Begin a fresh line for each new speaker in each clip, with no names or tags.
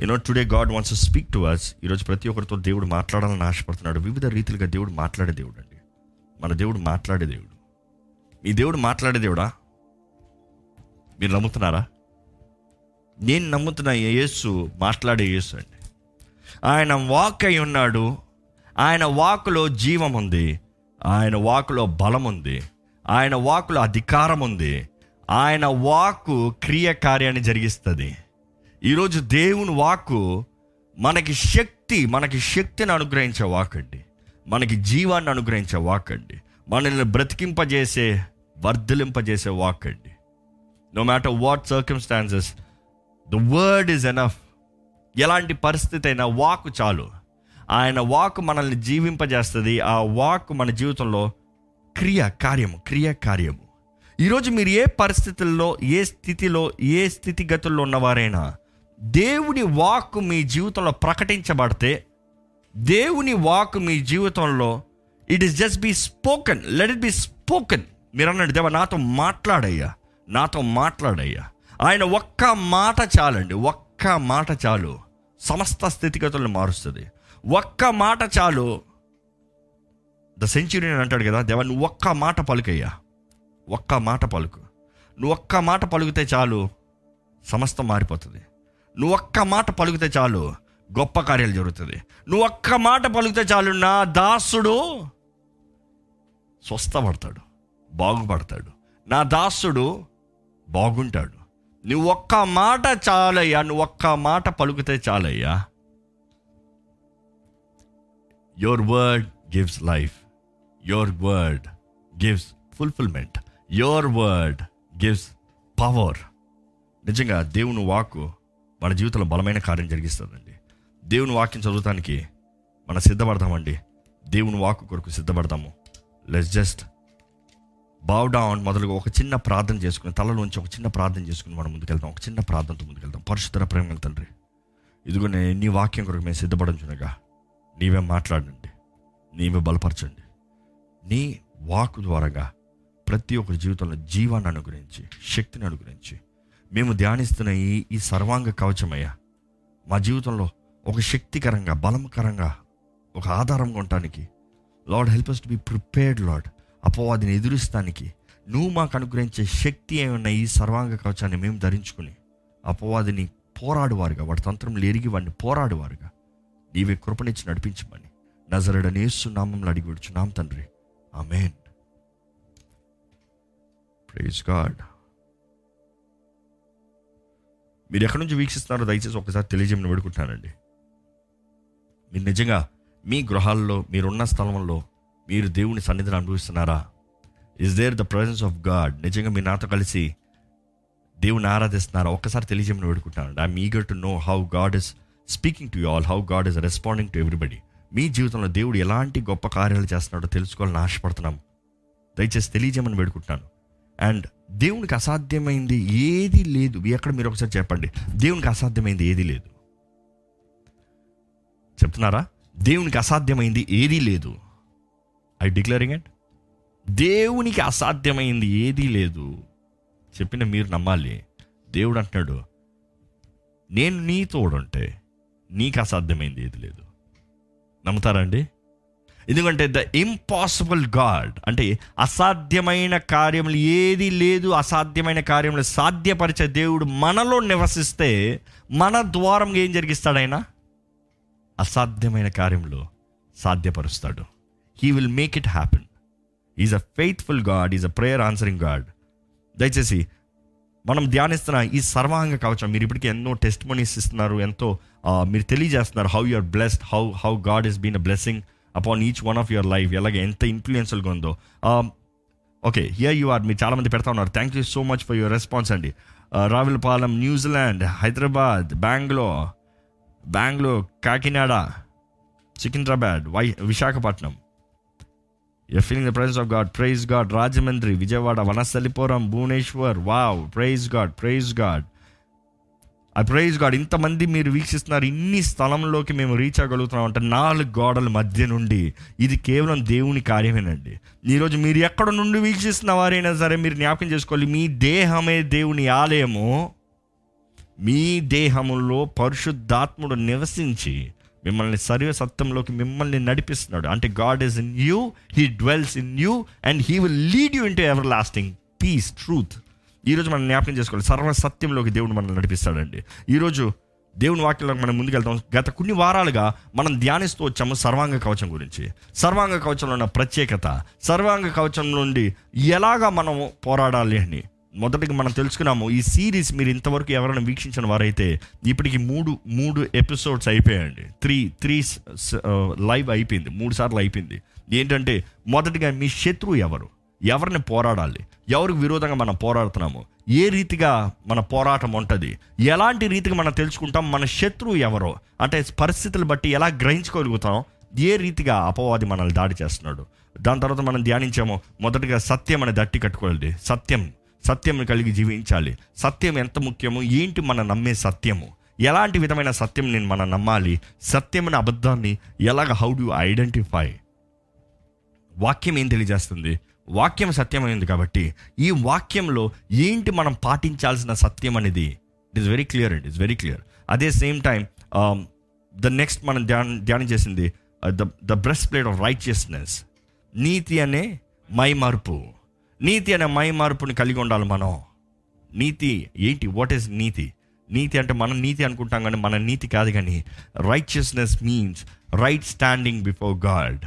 You know today God wants speak to us ఈరోజు ప్రతి ఒక్కరితో దేవుడు మాట్లాడాలని ఆశపడుతున్నాడు. వివిధ రీతిలుగా దేవుడు మాట్లాడే దేవుడు అండి. మన దేవుడు మాట్లాడే దేవుడు. మీ దేవుడు మాట్లాడే దేవుడా? మీరు నమ్ముతున్నారా? నేను నమ్ముతున్న యేసు మాట్లాడే యేసు అండి. ఆయన వాక్ అయి ఉన్నాడు. ఆయన వాకులో జీవం ఉంది. ఆయన వాకులో బలం ఉంది. ఆయన వాకులో అధికారం ఉంది. ఆయన వాక్కు క్రియ కార్యాన్ని జరిగిస్తుంది. ఈరోజు దేవుని వాక్కు మనకి శక్తి మనకి శక్తిని అనుగ్రహించే వాక్ అండి. మనకి జీవాన్ని అనుగ్రహించే వాక్ అండి. మనల్ని బ్రతికింపజేసే వర్ధలింపజేసే వాక్ అండి. No matter what circumstances the word is enough ఎలాంటి పరిస్థితి అయినా వాక్ చాలు. ఆయన వాక్ మనల్ని జీవింపజేస్తుంది. ఆ వాక్ మన జీవితంలో క్రియ కార్యము క్రియ కార్యము. ఈరోజు మీరు ఏ పరిస్థితుల్లో ఏ స్థితిలో ఏ స్థితిగతుల్లో ఉన్నవారైనా దేవుని వాక్ మీ జీవితంలో ప్రకటించబడితే దేవుని వాక్ మీ జీవితంలో it is just be spoken let it be spoken మీరు అన్నాడు దేవా నాతో మాట్లాడయ్యా. నాతో మాట్లాడయ్యా. ఆయన ఒక్క మాట చాలండి. ఒక్క మాట చాలు. సమస్త స్థితిగతులను మారుస్తుంది. ఒక్క మాట చాలు. ద సెంచురియన్ అంటాడు కదా దేవా నువ్వు ఒక్క మాట పలుకయ్యా. ఒక్క మాట పలుకు. నువ్వు ఒక్క మాట పలుకుతే చాలు సమస్తం మారిపోతుంది. నువ్వు ఒక్క మాట పలుకుతే చాలు గొప్ప కార్యాలు జరుగుతుంది. నువ్వు ఒక్క మాట పలుకుతే చాలు నా దాసుడు స్వస్థపడతాడు బాగుపడతాడు. నా దాసుడు బాగుంటాడు. నువ్వు ఒక్క మాట చాలయ్యా నువ్వు ఒక్క మాట పలుకుతే చాలయ్యా. Your word gives life your word gives fulfilment your word gives power నిజంగా దేవుని వాక్కు మన జీవితంలో బలమైన కార్యం జరిగిస్తుందండి. దేవుని వాక్యం చదువుతానికి మనం సిద్ధపడతామండి. దేవుని వాక్కు కొరకు సిద్ధపడతాము. లెట్స్ జస్ట్ బావ్ డౌన్ మొదలుగా ఒక చిన్న ప్రార్థన చేసుకుని తలలోంచి ఒక చిన్న ప్రార్థన చేసుకుని మనం ముందుకెళ్తాం ఒక చిన్న ప్రార్థనతో ముందుకెళ్తాం పరిశుద్ధ ప్రేమ తండ్రి ఇదిగో నేను నీ వాక్యం కొరకు మేము సిద్ధపడించునగా నీవే మాట్లాడండి. నీవే బలపరచండి. నీ వాక్ ద్వారాగా ప్రతి ఒక్కరి జీవితంలో జీవాన్ని అనుగ్రహించి శక్తిని అనుగ్రహించి మేము ధ్యానిస్తున్న ఈ ఈ సర్వాంగ కవచమయ్యా మా జీవితంలో ఒక శక్తికరంగా బలంకరంగా ఒక ఆధారంగా ఉండటానికి. Lord help us to be prepared lord. అపవాదిని ఎదురిస్తానికి. నువ్వు మాకు అనుగ్రహించే శక్తి ఏమన్నా ఈ సర్వాంగ కవచాన్ని మేము ధరించుకుని అపవాదిని పోరాడువారుగా వాడి తంత్రంలో ఎరిగి వాడిని పోరాడువారుగా. నీవే కృపనిచ్చి నడిపించమని. నజరడని యేసు నామంలో అడిగి విడుచున్నాం తండ్రి. ఆమెన్. Praise God. మీరు ఎక్కడి నుంచి వీక్షిస్తున్నారో దయచేసి ఒకసారి తెలియజేయమని వేడుకుంటానండి మీరు నిజంగా మీ గృహాల్లో మీరున్న స్థలంలో మీరు దేవుని సన్నిధిని అనుభవిస్తున్నారా? Is there the presence of God నిజంగా మీ నాతో కలిసి దేవుని ఆరాధిస్తున్నారా? ఒక్కసారి తెలియజేయమని పెడుకుంటానండి I'm eager to know how God is speaking to you all how God is responding to everybody మీ జీవితంలో దేవుడు ఎలాంటి గొప్ప కార్యాలు చేస్తున్నాడో తెలుసుకోవాలని ఆశపడుతున్నాం. దయచేసి తెలియజేయమని పెడుకుంటున్నాను అండ్ దేవునికి అసాధ్యమైంది ఏది లేదు. ఎక్కడ మీరు ఒకసారి చెప్పండి. దేవునికి అసాధ్యమైంది ఏది లేదు? చెప్తున్నారా? దేవునికి అసాధ్యమైంది ఏదీ లేదు? ఐ డిక్లేరింగ్ ఇట్ దేవునికి అసాధ్యమైంది ఏదీ లేదు? చెప్పిన మీరు నమ్మాలి. దేవుడు అంటున్నాడు నేను నీ తోడుంటే నీకు అసాధ్యమైంది ఏది లేదు. నమ్ముతారా అండి? ఎందుకంటే ద ఇంపాసిబుల్ గాడ్ అంటే అసాధ్యమైన కార్యములు ఏది లేదు అసాధ్యమైన కార్యములు సాధ్యపరిచే దేవుడు మనలో నివసిస్తే మన ద్వారం ఏం జరిగిస్తాడైనా అసాధ్యమైన కార్యంలో సాధ్యపరుస్తాడు. He will make it happen is a faithful God is a prayer answering God దయచేసి మనం ధ్యానిస్తున్న ఈ సర్వాంగ కవచం మీరు ఇప్పటికీ ఎన్నో టెస్ట్ మనీస్ ఇస్తున్నారు ఎంతో మీరు తెలియజేస్తున్నారు how you are blessed how how God is been a blessing upon each one of your life ఎలాగే ఎంత ఇన్ఫ్లుయెన్షియల్గా ఉందో. ఓకే హియర్ యు ఆర్ మీరు చాలామంది పెడతా ఉన్నారు. Thank you so much for your response అండి. Ravulapalem New Zealand Hyderabad Bangalore Bengaluru Kakinada Secunderabad why Visakhapatnam. You feeling the presence of God praise God Rajahmundry Vijayawada Vanasthalipuram Bhubaneswar. Wow praise God praise God ఆ praise God ఇంతమంది మీరు వీక్షిస్తున్నారు. ఇన్ని స్థలంలోకి మేము రీచ్ అవ్వగలుగుతున్నాం అంటే నాలుగు గోడల మధ్య నుండి ఇది కేవలం దేవుని కార్యమేనండి. ఈరోజు మీరు ఎక్కడ నుండి వీక్షిస్తున్న వారైనా సరే మీరు జ్ఞాపకం చేసుకోవాలి. మీ దేహమే దేవుని ఆలయము. మీ దేహములో పరిశుద్ధాత్ముడు నివసించి మిమ్మల్ని సర్వ సత్యంలోకి మిమ్మల్ని నడిపిస్తున్నాడు. అంటే God is in you he dwells in you and he will lead you into everlasting peace truth ఈరోజు మనం జ్ఞాపకం చేసుకోవాలి. సర్వ సత్యంలోకి దేవుడు మనల్ని నడిపిస్తాడండి. ఈరోజు దేవుని వాక్యంలోకి మనం ముందుకెళ్తాం. గత కొన్ని వారాలుగా మనం ధ్యానిస్తూ వచ్చాము సర్వాంగ కవచం గురించి. సర్వాంగ కవచంలో ఉన్న ప్రత్యేకత సర్వాంగ కవచం నుండి ఎలాగా మనం పోరాడాలి అని మొదటిగా మనం తెలుసుకున్నాము. ఈ సిరీస్ మీరు ఇంతవరకు ఎవరైనా వీక్షించిన వారైతే ఇప్పటికి మూడు మూడు ఎపిసోడ్స్ అయిపోయాయండి. త్రీ త్రీ లైవ్ అయిపోయింది. మూడు సార్లు అయిపోయింది. ఏంటంటే మొదటిగా మీ శత్రువు ఎవరు? ఎవరిని పోరాడాలి? ఎవరికి విరోధంగా మనం పోరాడుతున్నాము? ఏ రీతిగా మన పోరాటం ఉంటుంది? ఎలాంటి రీతిగా మనం తెలుసుకుంటాం? మన శత్రువు ఎవరో? అంటే పరిస్థితులు బట్టి ఎలా గ్రహించుకోగలుగుతాం? ఏ రీతిగా అపవాది మనల్ని దాడి చేస్తున్నాడు? దాని తర్వాత మనం ధ్యానించాము మొదటగా సత్యం అనే దట్టి కట్టుకోవాలి. సత్యం. సత్యం కలిగి జీవించాలి. సత్యం ఎంత ముఖ్యమో? ఏంటి మనం నమ్మే సత్యము? ఎలాంటి విధమైన సత్యం నేను మనం నమ్మాలి? సత్యమైన అబద్ధాన్ని ఎలాగ హౌ డు ఐడెంటిఫై వాక్యం ఏం తెలియజేస్తుంది? వాక్యం సత్యమైంది కాబట్టి ఈ వాక్యంలో ఏంటి మనం పాటించాల్సిన సత్యం అనేది? It is very clear and it's very clear అదే సేమ్ టైం ద నెక్స్ట్ మనం ధ్యానం ధ్యానం చేసింది the the breastplate of righteousness నీతి అనే మై మార్పు నీతి అనే మై మార్పుని కలిగి ఉండాలి మనం. నీతి ఏంటి? వాట్ ఈస్ నీతి? నీతి అంటే మనం నీతి అనుకుంటాం కానీ మన నీతి కాదు కానీ righteousness means right standing before God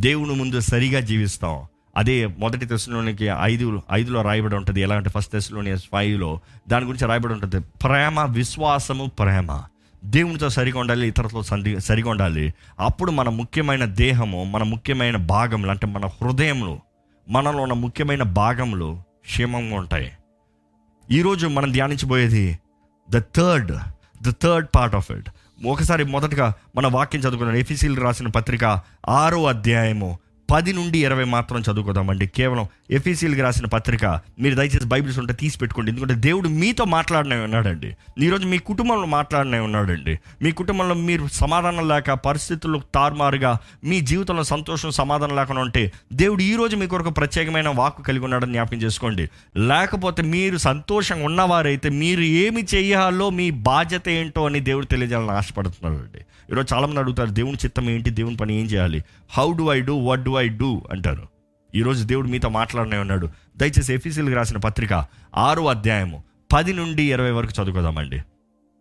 దేవుని ముందు సరిగా జీవిస్తాం. అదే మొదటి దశలోనికి ఐదు ఐదులో రాయబడి ఉంటుంది. ఎలా అంటే ఫస్ట్ దశలోని ఫైవ్లో దాని గురించి రాయబడి ఉంటుంది. ప్రేమ విశ్వాసము ప్రేమ. దేవునితో సరిగా ఉండాలి ఇతరులతో సంది సరిగా ఉండాలి అప్పుడు మన ముఖ్యమైన దేహము మన ముఖ్యమైన భాగములు అంటే మన హృదయంలో మనలో ఉన్న ముఖ్యమైన భాగములు క్షేమంగా ఉంటాయి. ఈరోజు మనం ధ్యానించబోయేది the third the third part of it ఒకసారి మొదటగా మన వాక్యం చదువుకున్నాం ఎఫీసీలు రాసిన పత్రిక ఆరో అధ్యాయము పది నుండి ఇరవై మాత్రం చదువుకోదామండి. కేవలం ఎఫీసీలకు రాసిన పత్రిక మీరు దయచేసి బైబిల్స్ ఉంటే తీసి పెట్టుకోండి. ఎందుకంటే దేవుడు మీతో మాట్లాడినే ఉన్నాడండి. ఈరోజు మీ కుటుంబంలో మాట్లాడినే ఉన్నాడండి. మీ కుటుంబంలో మీరు సమాధానం లేక పరిస్థితులు తారుమారుగా మీ జీవితంలో సంతోషం సమాధానం లేకుండా ఉంటే దేవుడు ఈరోజు మీ కొరకు ప్రత్యేకమైన వాక్కు కలిగి ఉన్నాడని జ్ఞాపకం చేసుకోండి. లేకపోతే మీరు సంతోషంగా ఉన్నవారైతే మీరు ఏమి చేయాలో మీ బాధ్యత ఏంటో అని దేవుడు తెలియజేయాలని ఆశపడుతున్నాడు అండి ఈరోజు చాలామంది అడుగుతారు దేవుని చిత్తం ఏంటి? దేవుని పని ఏం చేయాలి? How do I do what do I do అంటారు. ఈరోజు దేవుడు మీతో మాట్లాడనే ఉన్నాడు. దయచేసి ఎఫీసీలకు రాసిన పత్రిక ఆరో అధ్యాయము పది నుండి ఇరవై వరకు చదువుకోదామండి.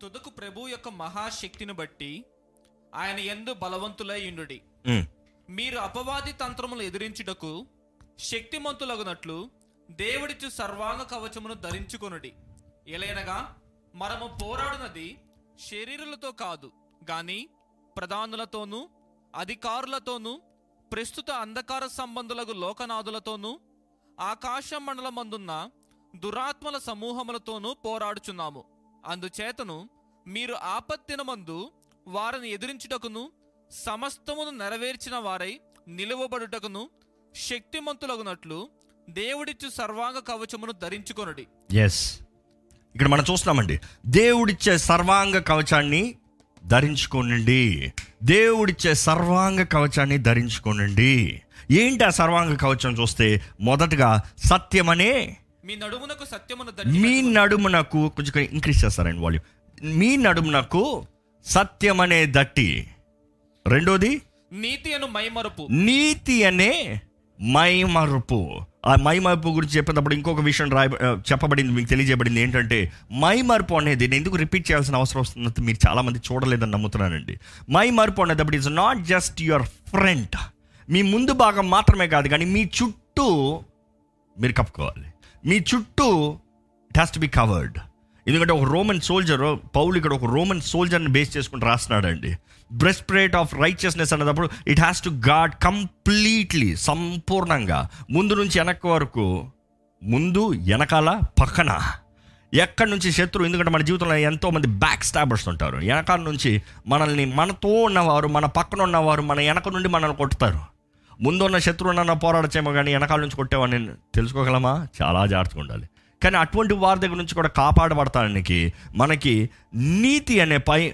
తుదకు ప్రభు యొక్క మహాశక్తిని బట్టి ఆయన ఎందు బలవంతులై
ఉమ్,
మీరు అపవాది తంత్రములు ఎదిరించుటకు శక్తిమంతులగునట్లు దేవుడిచ్చు సర్వాంగ కవచమును ధరించుకొనుడి. ఎలయనగా మనము పోరాడునది శరీరులతో కాదు గాని ప్రధానులతోనూ అధికారులతోనూ ప్రస్తుత అంధకార సంబంధులకు లోకనాథులతోనూ ఆకాశ మండలమందున్న దురాత్మల సమూహములతోనూ పోరాడుచున్నాము. అందుచేతను మీరు ఆపత్తినమందు వారిని ఎదిరించుటకును సమస్తమును నెరవేర్చిన వారై నిలువబడుటకును శక్తిమంతులగునట్లు దేవుడిచ్చు సర్వాంగ కవచమును ధరించుకొనుడి.
ఎస్ ఇక్కడ మనం చూస్తున్నామండి. దేవుడిచ్చే సర్వాంగ కవచాన్ని ధరించుకోనండి. దేవుడిచ్చే సర్వాంగ కవచాన్ని ధరించుకోనండి. ఏంటి ఆ సర్వాంగ కవచం చూస్తే? మొదటగా సత్యమనే
మీ నడుమునకు సత్యమును
మీ నడుమునకు కొంచెం ఇంక్రీజ్ చేస్తారండి వాల్యూమ్. మీ నడుమునకు సత్యమనే దట్టి. రెండోది?
నీతి అను మైమరుపు.
నీతి అనే మైమరుపు. ఆ మైమరుపు గురించి చెప్పేటప్పుడు ఇంకొక విషయం రాయ చెప్పబడింది మీకు తెలియజేయబడింది ఏంటంటే మైమరుపు అనేది నేను ఎందుకు రిపీట్ చేయాల్సిన అవసరం వస్తుందంటే మీరు చాలామంది చూడలేదని నమ్ముతున్నానండి. మైమరుపు అనేటప్పుడు it's not just your front మీ ముందు భాగం మాత్రమే కాదు కానీ మీ చుట్టూ మీరు కప్పుకోవాలి. మీ చుట్టూ it has to be covered ఎందుకంటే ఒక రోమన్ సోల్జర్ పౌలు ఇక్కడ ఒక రోమన్ సోల్జర్ని బేస్ చేసుకుని రాస్తున్నాడండి. బ్రెస్ట్ ప్లేట్ ఆఫ్ రైచియస్నెస్ అనేటప్పుడు it has to guard completely సంపూర్ణంగా. ముందు నుంచి వెనక్కి వరకు ముందు వెనకాల పక్కన. ఎక్కడి నుంచి శత్రువు ఎందుకంటే మన జీవితంలో ఎంతో మంది బ్యాక్ స్టాబర్స్ ఉంటారు. వెనకాల నుంచి మనల్ని మనతో ఉన్నవారు మన పక్కన ఉన్నవారు మన వెనక నుండి మనల్ని కొట్టుతారు ముందున్న శత్రువునన్న పోరాడచేమో కానీ వెనకాల నుంచి కొట్టేవాడిని తెలుసుకోగలమా? చాలా జాగ్రత్తగా ఉండాలి. కానీ అటువంటి వారి దగ్గర నుంచి కూడా కాపాడబడతానికి మనకి నీతి అనే పై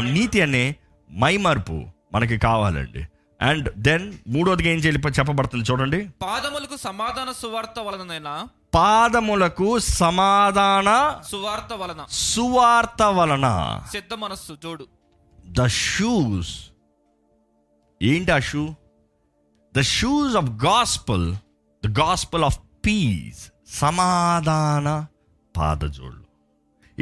నీతి అనే మైమర్పు మనకి కావాలండి. అండ్ దెన్ మూడోదిగా ఏం చేయాలి చెప్పబడుతుంది చూడండి.
పాదములకు సమాధాన సువార్త వలనైనా?
పాదములకు సమాధాన
సువార్త వలన.
సువార్త వలన.
సిద్ధ మనస్సు జోడు.
The shoes. ఏంటి ఆ shoe? The shoes of gospel the gospel of peace. సమాధాన పాదజోళ్ళు.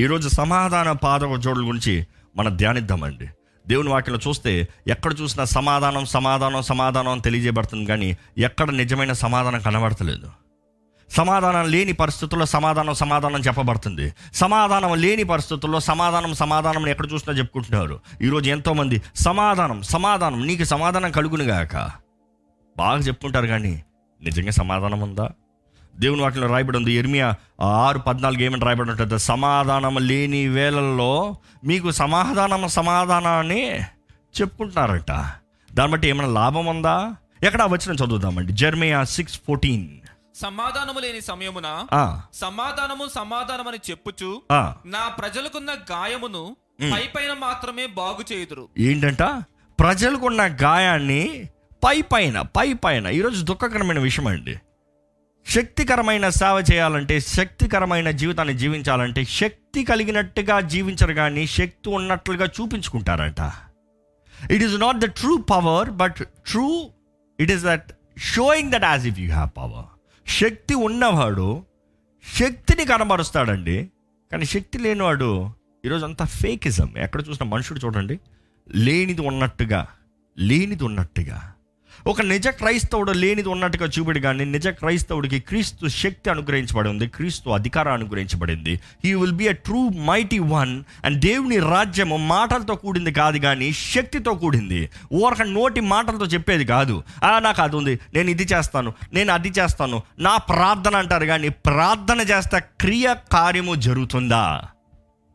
ఈరోజు సమాధాన పాదజోళ్ళ గురించి మనం ధ్యానిద్దామండి. దేవుని వాటిలో చూస్తే ఎక్కడ చూసినా సమాధానం సమాధానం సమాధానం తెలియజేయబడుతుంది కానీ ఎక్కడ నిజమైన సమాధానం కనబడతలేదు. సమాధానం లేని పరిస్థితుల్లో సమాధానం సమాధానం చెప్పబడుతుంది. సమాధానం లేని పరిస్థితుల్లో సమాధానం సమాధానం ఎక్కడ చూసినా చెప్పుకుంటున్నారు. ఈరోజు ఎంతోమంది సమాధానం సమాధానం నీకు సమాధానం కలుగునుగాక. బాగా చెప్పుకుంటారు కానీ నిజంగా సమాధానం ఉందా? దేవుని వాటిలో రాయబడి ఉంది. ఎర్మియా ఆరు పద్నాలుగు ఏమని రాయబడి ఉంటుంది? సమాధానం లేని వేళల్లో మీకు సమాధానం సమాధానాన్ని చెప్పుకుంటున్నారట. దాన్ని బట్టి ఏమైనా లాభం ఉందా? ఎక్కడ వచ్చిన చదువుదామండి. Jeremiah six fourteen.
సమాధానము లేని సమయమున సమాధానము సమాధానమని చెప్పుచు నా ప్రజలకున్న గాయమును పై పైన మాత్రమే బాగు చేయుదురు.
ఏంటంట? ప్రజలకున్న గాయాన్ని పై పైన పై పైన. ఈరోజు దుఃఖకరమైన విషయం అండి శక్తికరమైన సేవ చేయాలంటే శక్తికరమైన జీవితాన్ని జీవించాలంటే శక్తి కలిగినట్టుగా జీవించరు కానీ శక్తి ఉన్నట్లుగా చూపించుకుంటారంట. It is not the true power but true it is that showing that as if you have power శక్తి ఉన్నవాడు శక్తిని కనబరుస్తాడండి కానీ శక్తి లేనివాడు ఈరోజు అంతా ఫేకిజం. ఎక్కడ చూసిన మనుషుడు చూడండి లేనిది ఉన్నట్టుగా లేనిది ఉన్నట్టుగా. ఒక నిజ క్రైస్తవుడు లేనిది ఉన్నట్టుగా చూపిడు కానీ నిజ క్రైస్తవుడికి క్రీస్తు శక్తి అనుగ్రహించబడి ఉంది క్రీస్తు అధికారం అనుగ్రహించబడింది he will be a true mighty one and దేవుని రాజ్యము మాటలతో కూడింది కాదు కానీ శక్తితో కూడింది. ఓరక నోటి మాటలతో చెప్పేది కాదు. నాకు అది ఉంది నేను ఇది చేస్తాను నేను అది చేస్తాను నా ప్రార్థన అంటారు కానీ ప్రార్థన చేస్తే క్రియ కార్యము జరుగుతుందా?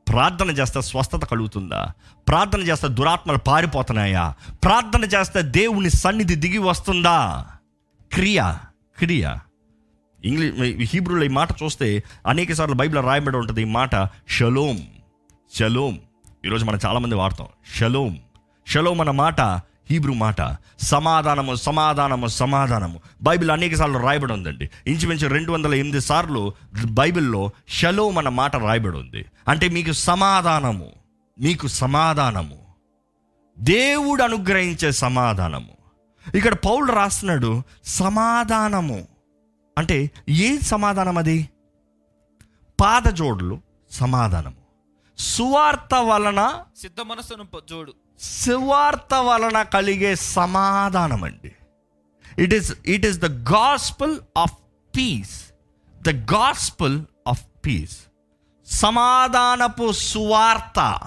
ప్రార్థన చేస్తే స్వస్థత కలుగుతుందా? ప్రార్థన చేస్తే దురాత్మలు పారిపోతున్నాయా? ప్రార్థన చేస్తే దేవుని సన్నిధి దిగి వస్తుందా? క్రియ క్రియ. ఇంగ్లీష్ హీబ్రూలో ఈ మాట చూస్తే అనేక సార్లు బైబిల్ రాయబడి ఉంటుంది ఈ మాట షలోం షలోం. ఈరోజు మనం చాలామంది వాడతాం షలోం. షలోం అన్న మాట హీబ్రూ మాట సమాధానము సమాధానము సమాధానము. బైబిల్ అనేక సార్లు రాయబడి ఉందండి. ఇంచుమించు రెండు వందల ఎనిమిది సార్లు బైబిల్లో షలోమ్ అన్న మాట రాయబడి ఉంది. అంటే మీకు సమాధానము మీకు సమాధానము. దేవుడు అనుగ్రహించే సమాధానము. ఇక్కడ పౌలు రాస్తున్నాడు సమాధానము. అంటే ఏ సమాధానం అది? పాదజోడులు సమాధానము. సువార్త వలన
సిద్ధ మనసును జోడు.
సువార్త వలన కలిగే సమాధానం అండి it is it is the gospel of peace the gospel of peace సమాధానపు సువార్త.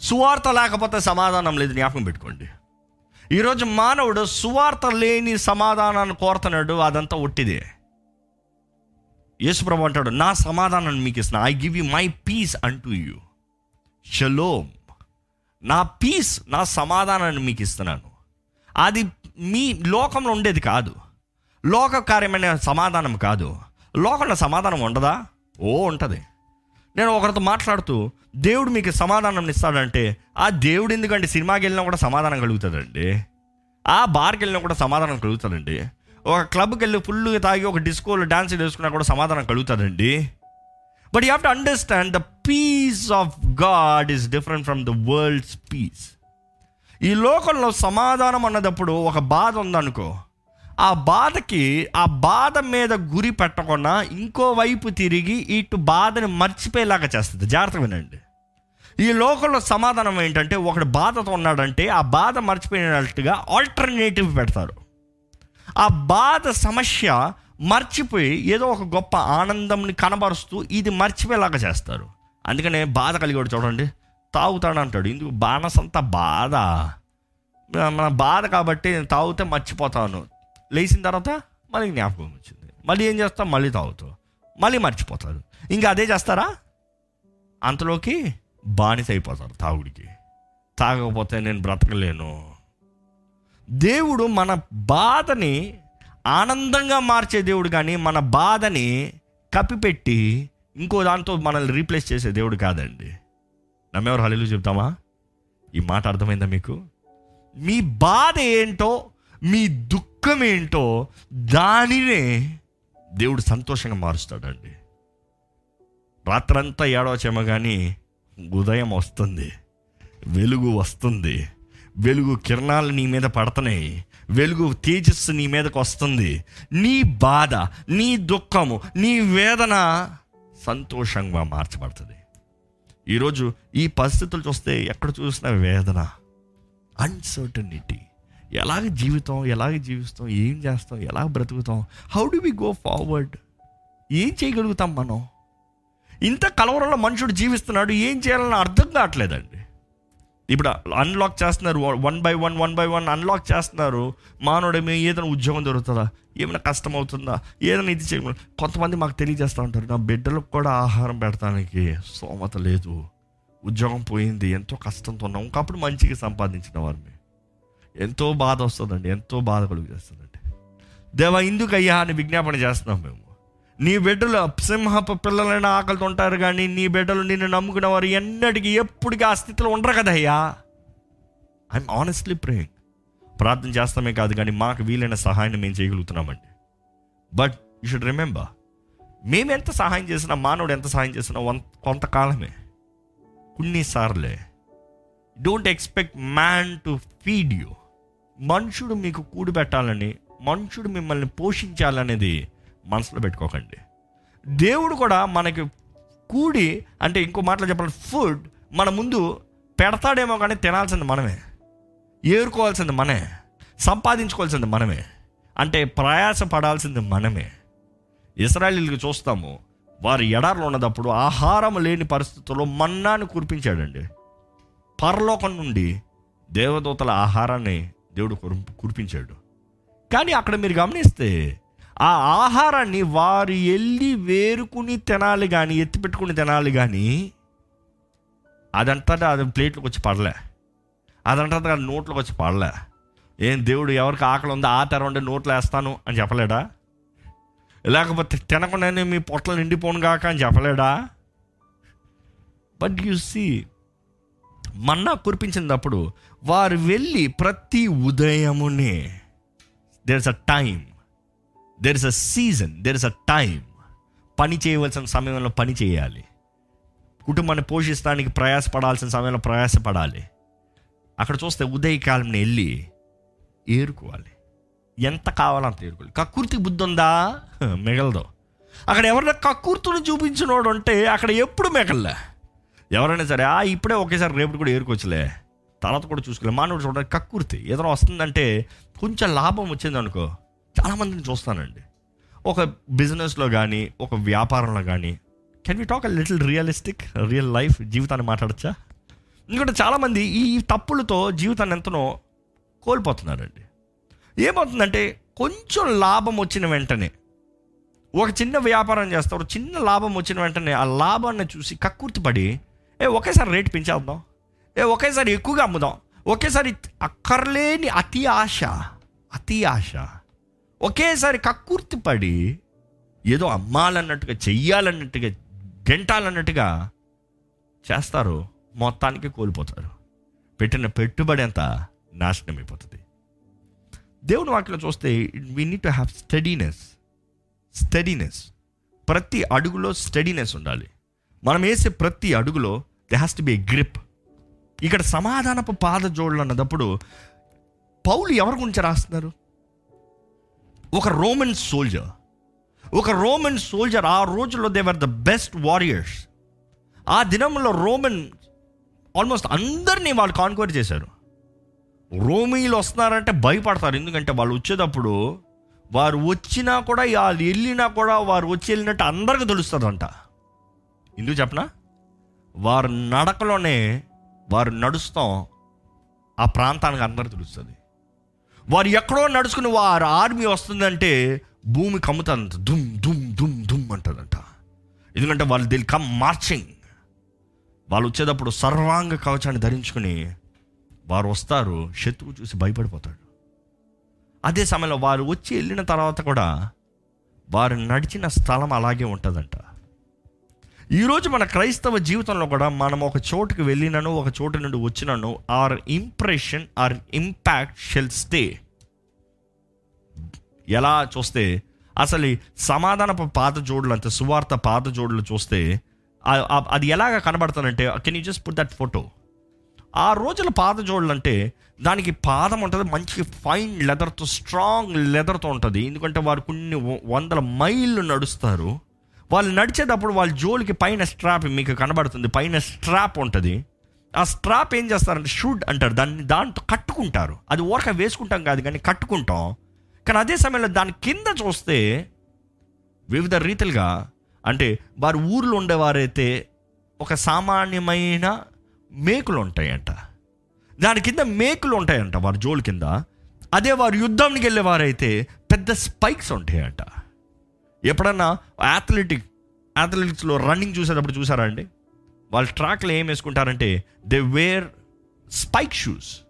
సువార్త లేకపోతే సమాధానం లేదు జ్ఞాపకం పెట్టుకోండి. ఈరోజు మానవుడు సువార్త లేని సమాధానాన్ని కోరుతున్నాడు అదంతా ఒట్టిదే. యేసుప్రభు అంటాడు నా సమాధానాన్ని మీకు ఇస్తున్నా. I give you my peace అంటూ యూ షలోమ్ నా పీస్ నా సమాధానాన్ని మీకు ఇస్తున్నాను. అది మీ లోకంలో ఉండేది కాదు. లోక కార్యమైన సమాధానం కాదు. లోకంలో సమాధానం ఉండదా? ఓ ఉంటుంది. నేను ఒకరితో మాట్లాడుతూ దేవుడు మీకు సమాధానం ఇస్తాడంటే ఆ దేవుడు ఎందుకంటే సినిమాకి వెళ్ళినా కూడా సమాధానం కలుగుతుందండి ఆ బార్కి వెళ్ళినా కూడా సమాధానం కలుగుతుందండి ఒక క్లబ్కి వెళ్ళి ఫుల్గా తాగి ఒక డిస్కోలో డ్యాన్స్ వేసుకున్నా కూడా సమాధానం కలుగుతుందండి but you have to understand the peace of God is different from the world's peace ఈ లోకంలో సమాధానం అన్నదప్పుడు ఒక బాధ ఉందనుకో. ఆ బాధకి ఆ బాధ మీద గురి పెట్టకుండా ఇంకో వైపు తిరిగి ఇటు బాధని మర్చిపోయేలాగా చేస్తుంది. జాగ్రత్తగా వినండి. ఈ లోకంలో సమాధానం ఏంటంటే ఒకడు బాధతో ఉన్నాడంటే ఆ బాధ మర్చిపోయినట్టుగా ఆల్టర్నేటివ్ పెడతారు. ఆ బాధ సమస్య మర్చిపోయి ఏదో ఒక గొప్ప ఆనందంని కనబరుస్తూ ఇది మర్చిపోయేలాగా చేస్తారు. అందుకనే బాధ కలిగాడు చూడండి తాగుతాడు అంటాడు ఇందుకు బాణసంత బాధ? మన బాధ కాబట్టి నేను తాగితే మర్చిపోతాను. లేచిన తర్వాత మళ్ళీ జ్ఞాపకం వచ్చింది. మళ్ళీ ఏం చేస్తాం మళ్ళీ తాగుతావు. మళ్ళీ మర్చిపోతారు. ఇంకా అదే చేస్తారా? అంతలోకి బానిస అయిపోతారు తాగుడికి. తాగకపోతే నేను బ్రతకలేను. దేవుడు మన బాధని ఆనందంగా మార్చే దేవుడు కానీ మన బాధని కప్పిపెట్టి ఇంకో దాంతో మనల్ని రీప్లేస్ చేసే దేవుడు కాదండి. నమ్మేవారు హలీలు చెప్తామా? ఈ మాట అర్థమైందా మీకు? మీ బాధ ఏంటో మీ దుఃఖం ఏంటో దానినే దేవుడు సంతోషంగా మారుస్తాడండి. రాత్రంతా ఏడవచేమో కానీ ఉదయం వస్తుంది వెలుగు వస్తుంది వెలుగు కిరణాలు నీ మీద పడుతున్నాయి వెలుగు తేజస్సు నీ మీదకి వస్తుంది. నీ బాధ నీ దుఃఖము నీ వేదన సంతోషంగా మార్చబడుతుంది. ఈరోజు ఈ పరిస్థితులు చూస్తే ఎక్కడ చూసినా వేదన అన్సర్టనిటీ ఎలాగ జీవితం ఎలాగ జీవిస్తాం ఏం చేస్తాం ఎలా బ్రతుకుతాం how do we go forward ఏం చేయగలుగుతాం మనం? ఇంత కలవరంలో మనుషుడు జీవిస్తున్నాడు ఏం చేయాలని అర్థం కావట్లేదండి. ఇప్పుడు అన్లాక్ చేస్తున్నారు. One by one one by one unlock చేస్తున్నారు. మానవుడు ఏదైనా ఉద్యోగం దొరుకుతుందా? ఏమైనా కష్టం అవుతుందా ఏదైనా ఇది చేయడం కొంతమంది మాకు తెలియజేస్తూ ఉంటారు. నా బిడ్డలకు కూడా ఆహారం పెడతానికి స్తోమత లేదు. ఉద్యోగం పోయింది. ఎంతో కష్టంతో ఉన్నాం. ఇంకప్పుడు మంచిగా సంపాదించిన వారిని. ఎంతో బాధ వస్తుందండి. ఎంతో బాధ కలుగు చేస్తుందండి. దేవ ఎందుకయ్యా అని విజ్ఞాపన చేస్తున్నాం మేము. నీ బిడ్డలు సింహపు పిల్లలైన ఆకలితో ఉంటారు కానీ నీ బిడ్డలు నిన్ను నమ్ముకున్న వారు ఎన్నటికీ ఎప్పటికీ ఆ స్థితిలో ఉండరు కదయ్యా. ఐఎమ్ ఆనెస్ట్లీ ప్రేయింగ్ ప్రార్థన చేస్తామే కాదు కానీ మాకు వీలైన సహాయం మేము చేయగలుగుతున్నామండి. బట్ యు షుడ్ రిమెంబర్ మేము ఎంత సహాయం చేసినా మానవుడు ఎంత సహాయం చేసినా వన్- కొంతకాలమే. కొన్నిసార్లే don't expect man to feed you మనుషుడు మీకు కూడి పెట్టాలని మనుషుడు మిమ్మల్ని పోషించాలనేది మనసులో పెట్టుకోకండి. దేవుడు కూడా మనకి కూడి అంటే ఇంకో మాటలో చెప్పాలి ఫుడ్ మన ముందు పెడతాడేమో కానీ తినాల్సింది మనమే. ఏరుకోవాల్సింది మనమే. సంపాదించుకోవాల్సింది మనమే. అంటే ప్రయాస పడాల్సింది మనమే. ఇస్రాయలీలకు చూస్తాము వారు ఎడారులు ఉన్నదప్పుడు ఆహారం లేని పరిస్థితుల్లో మన్నాను కురిపించాడండి. పరలోకం నుండి దేవదూతల ఆహారాన్ని దేవుడు కురు- కురిపించాడు. కానీ అక్కడ మీరు గమనిస్తే ఆ ఆహారాన్ని వారు వెళ్ళి వేరుకుని తినాలి కానీ ఎత్తిపెట్టుకుని తినాలి కానీ అదంతా అది ప్లేట్లోకి వచ్చి పడలే. అదంతా అది నోట్లోకి వచ్చి పడలే. ఏం దేవుడు ఎవరికి ఆకలి ఉందో ఆ తెరవండి నోట్లో వేస్తాను అని చెప్పలేడా? లేకపోతే తినకుండానే మీ పొట్టలు నిండిపోను కాక అని చెప్పలేడా? బట్ యు సీ మన్నా కురిపించినప్పుడు వారు వెళ్ళి ప్రతి ఉదయమునే there's a time there is a season there is a time పని చేయవలసిన సమయంలో పని చేయాలి. కుటుంబాన్ని పోషిస్తానికి ప్రయాసపడాల్సిన సమయంలో ప్రయాసపడాలి. అక్కడ చూస్తే ఉదయకాలంని వెళ్ళి ఏరుకోవాలి. ఎంత కావాలంత ఏరుకోవాలి. కక్కుర్తి బుద్ధి ఉందా? మిగలదు. అక్కడ ఎవరైనా కక్కుర్తుని చూపించినోడు ఉంటే అక్కడ ఎప్పుడు మిగలలే. ఎవరైనా సరే ఆ ఇప్పుడే ఒకేసారి రేపు కూడా ఏరుకోవచ్చులే. తర్వాత కూడా చూసుకోలే మానవుడు చూడడానికి కక్కుర్తి ఏదైనా వస్తుందంటే కొంచెం లాభం వచ్చింది అనుకో చాలామందిని చూస్తానండి. ఒక బిజినెస్లో కానీ ఒక వ్యాపారంలో కానీ can we talk a little realistic real life జీవితాన్ని మాట్లాడచ్చా? ఎందుకంటే చాలామంది ఈ తప్పులతో జీవితాన్ని ఎంతనో కోల్పోతున్నారండి. ఏమవుతుందంటే కొంచెం లాభం వచ్చిన వెంటనే ఒక చిన్న వ్యాపారం చేస్తారు చిన్న లాభం వచ్చిన వెంటనే ఆ లాభాన్ని చూసి కక్కుర్తి పడి ఏ ఒకేసారి రేటు పెంచేద్దాం. ఏ ఒకేసారి ఎక్కువగా అమ్ముదాం. ఒకేసారి అక్కర్లేని అతి ఆశ అతి ఆశ ఒకేసారి కక్కుర్తి పడి ఏదో అమ్మాలన్నట్టుగా చెయ్యాలన్నట్టుగా తింటాలన్నట్టుగా చేస్తారు. మొత్తానికి కోల్పోతారు. పెట్టిన పెట్టుబడి అంతా నాశనం అయిపోతుంది. దేవుని వాక్యలో చూస్తే we need to have steadiness steadiness ప్రతి అడుగులో స్టడీనెస్ ఉండాలి. మనం వేసే ప్రతి అడుగులో they has to be a grip ఇక్కడ సమాధానపు పాద జోడులు అన్నదప్పుడు పౌలు ఎవరి గురించి రాస్తున్నారు? ఒక రోమన్ సోల్జర్ ఒక రోమన్ సోల్జర్ ఆ రోజుల్లో దేవర్ ద బెస్ట్ వారియర్స్ ఆ దినంలో రోమన్ ఆల్మోస్ట్ అందరినీ వాళ్ళు కాన్క్వైర్ చేశారు. రోమీలు వస్తున్నారంటే భయపడతారు. ఎందుకంటే వాళ్ళు వచ్చేటప్పుడు వారు వచ్చినా కూడా వాళ్ళు వెళ్ళినా కూడా వారు వచ్చి వెళ్ళినట్టు అందరికీ తెలుస్తుందంట. ఎందుకు చెప్పనా? వారు నడకలోనే వారు నడుస్తాం. ఆ ప్రాంతానికి అందరు తెలుస్తుంది. వారు ఎక్కడో నడుచుకుని వారు ఆర్మీ వస్తుందంటే భూమి కమ్ముతుందంట దుమ్ దుమ్ దుమ్ దుమ్ అంటుందంట. ఎందుకంటే వాళ్ళు దిల్ కమ్ మార్చింగ్ వాళ్ళు వచ్చేటప్పుడు సర్వాంగ కవచాన్ని ధరించుకుని వారు వస్తారు శత్రువు చూసి భయపడిపోతాడు. అదే సమయంలో వారు వచ్చి వెళ్ళిన తర్వాత కూడా వారు నడిచిన స్థలం అలాగే ఉంటుందంట. ఈరోజు మన క్రైస్తవ జీవితంలో కూడా మనం ఒక చోటుకి వెళ్ళినను ఒక చోటు నుండి వచ్చినను or impression or impact shall stay ఎలా చూస్తే అసలు సమాధానపు పాత జోడులు అంటే సువార్త పాత జోడులు చూస్తే అది ఎలాగ కనబడుతుందంటే can you just put that photo ఆ రోజుల పాత జోడులు అంటే దానికి పాదం ఉంటుంది మంచి ఫైన్ లెదర్తో స్ట్రాంగ్ లెదర్తో ఉంటుంది. ఎందుకంటే వారు కొన్ని వందల మైళ్ళు నడుస్తారు. వాళ్ళు నడిచేటప్పుడు వాళ్ళ జోలికి పైన స్ట్రాప్ మీకు కనబడుతుంది. పైన స్ట్రాప్ ఉంటుంది. ఆ స్ట్రాప్ ఏం చేస్తారంటే షూట్ అంటారు. దాన్ని దాంతో కట్టుకుంటారు. అది ఊరక వేసుకుంటాం కాదు కానీ కట్టుకుంటాం. కానీ అదే సమయంలో దాని కింద చూస్తే వివిధ రీతిలుగా అంటే వారి ఊర్లో ఉండేవారైతే ఒక సామాన్యమైన మేకులు ఉంటాయంట. దాని కింద మేకులు ఉంటాయంట వారి జోలు కింద. అదే వారు యుద్ధానికి వెళ్ళేవారైతే పెద్ద స్పైక్స్ ఉంటాయంట. ఎప్పుడన్నా అథ్లెటిక్ అథ్లెటిక్స్లో రన్నింగ్ చూసేటప్పుడు చూసారా అండి? వాళ్ళు ట్రాక్లో ఏం వేసుకుంటారంటే they wear spike shoes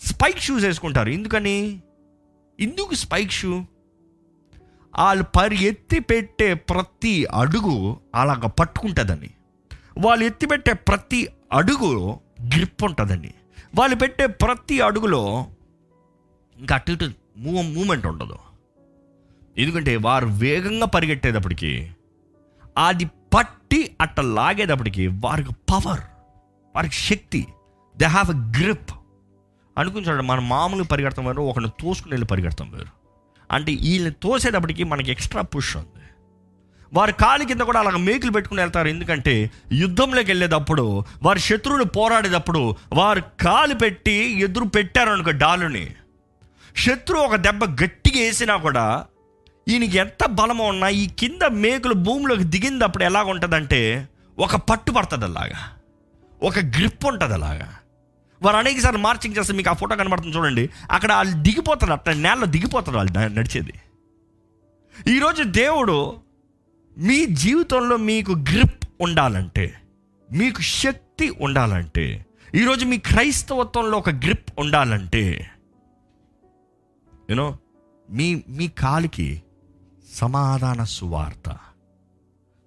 spike shoes వేసుకుంటారు. ఎందుకని? ఎందుకు స్పైక్ షూ వాళ్ళు పరి ఎత్తి పెట్టే ప్రతి అడుగు అలాగ పట్టుకుంటుందని వాళ్ళు ఎత్తి పెట్టే ప్రతి అడుగు గ్రిప్ ఉంటుందని వాళ్ళు పెట్టే ప్రతి అడుగులో ఇంకా అటు ఇటు మూవ్ మూమెంట్ ఉండదు. ఎందుకంటే వారు వేగంగా పరిగెట్టేటప్పటికి అది పట్టి అట్ట లాగేటప్పటికి వారికి పవర్ వారికి శక్తి దే హ్యావ్ ఎ గ్రిప్ అనుకుని చూడండి మనం మామూలుగా పరిగెడతాం వేరు ఒకరిని తోసుకుని వెళ్ళి పరిగెడతాం వేరు. అంటే వీళ్ళని తోసేటప్పటికి మనకి ఎక్స్ట్రా పుష్ ఉంది. వారి కాలి కింద కూడా అలాగ మేకులు పెట్టుకుని వెళ్తారు. ఎందుకంటే యుద్ధంలోకి వెళ్ళేటప్పుడు వారి శత్రువులు పోరాడేటప్పుడు వారు కాలు పెట్టి ఎదురు పెట్టారు అనుకో డాలుని. శత్రువు ఒక దెబ్బ గట్టిగా వేసినా కూడా ఈయనకి ఎంత బలమో ఉన్నా ఈ కింద మేకులు భూమిలోకి దిగిందప్పుడు ఎలాగ ఉంటుందంటే ఒక పట్టు పడుతుంది అలాగా. ఒక గ్రిప్ ఉంటుంది అలాగా. వారు అనేక సార్లు మార్చింగ్ చేస్తే మీకు ఆ ఫోటో కనబడుతుంది చూడండి. అక్కడ వాళ్ళు దిగిపోతారు అట్లా నేలలో దిగిపోతారు వాళ్ళు నడిచేది. ఈరోజు దేవుడు మీ జీవితంలో మీకు గ్రిప్ ఉండాలంటే మీకు శక్తి ఉండాలంటే ఈరోజు మీ క్రైస్తవత్వంలో ఒక గ్రిప్ ఉండాలంటే యూనో మీ మీ కాలికి సమాధాన సువార్త.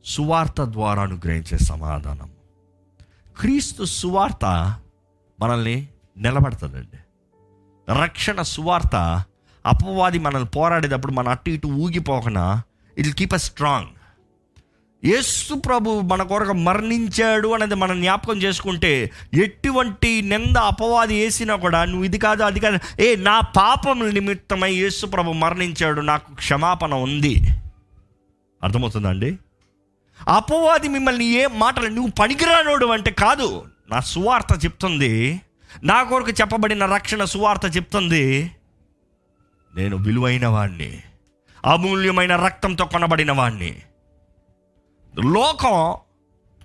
సువార్త ద్వారా అనుగ్రహించే సమాధానం. క్రీస్తు సువార్త మనల్ని నిలబడుతుందండి. రక్షణ సువార్త అపవాది మనల్ని పోరాడేటప్పుడు మన అటు ఇటు ఊగిపోకుండా it keep a strong Yesu ప్రభు మన కొరకు మరణించాడు అనేది మనం జ్ఞాపకం చేసుకుంటే ఎటువంటి నింద అపవాది వేసినా కూడా నువ్వు ఇది కాదు అది కాదు. ఏ నా పాపం నిమిత్తమై యేసు ప్రభు మరణించాడు నాకు క్షమాపణ ఉంది. అర్థమవుతుందండి అపవాది మిమ్మల్ని ఏ మాటలు నువ్వు పనికిరానోడు అంటే కాదు. నా సువార్త చెప్తుంది. నా కొరకు చెప్పబడిన రక్షణ సువార్త చెప్తుంది. నేను విలువైన వాణ్ణి అమూల్యమైన రక్తంతో కొనబడిన వాణ్ణి. లోకం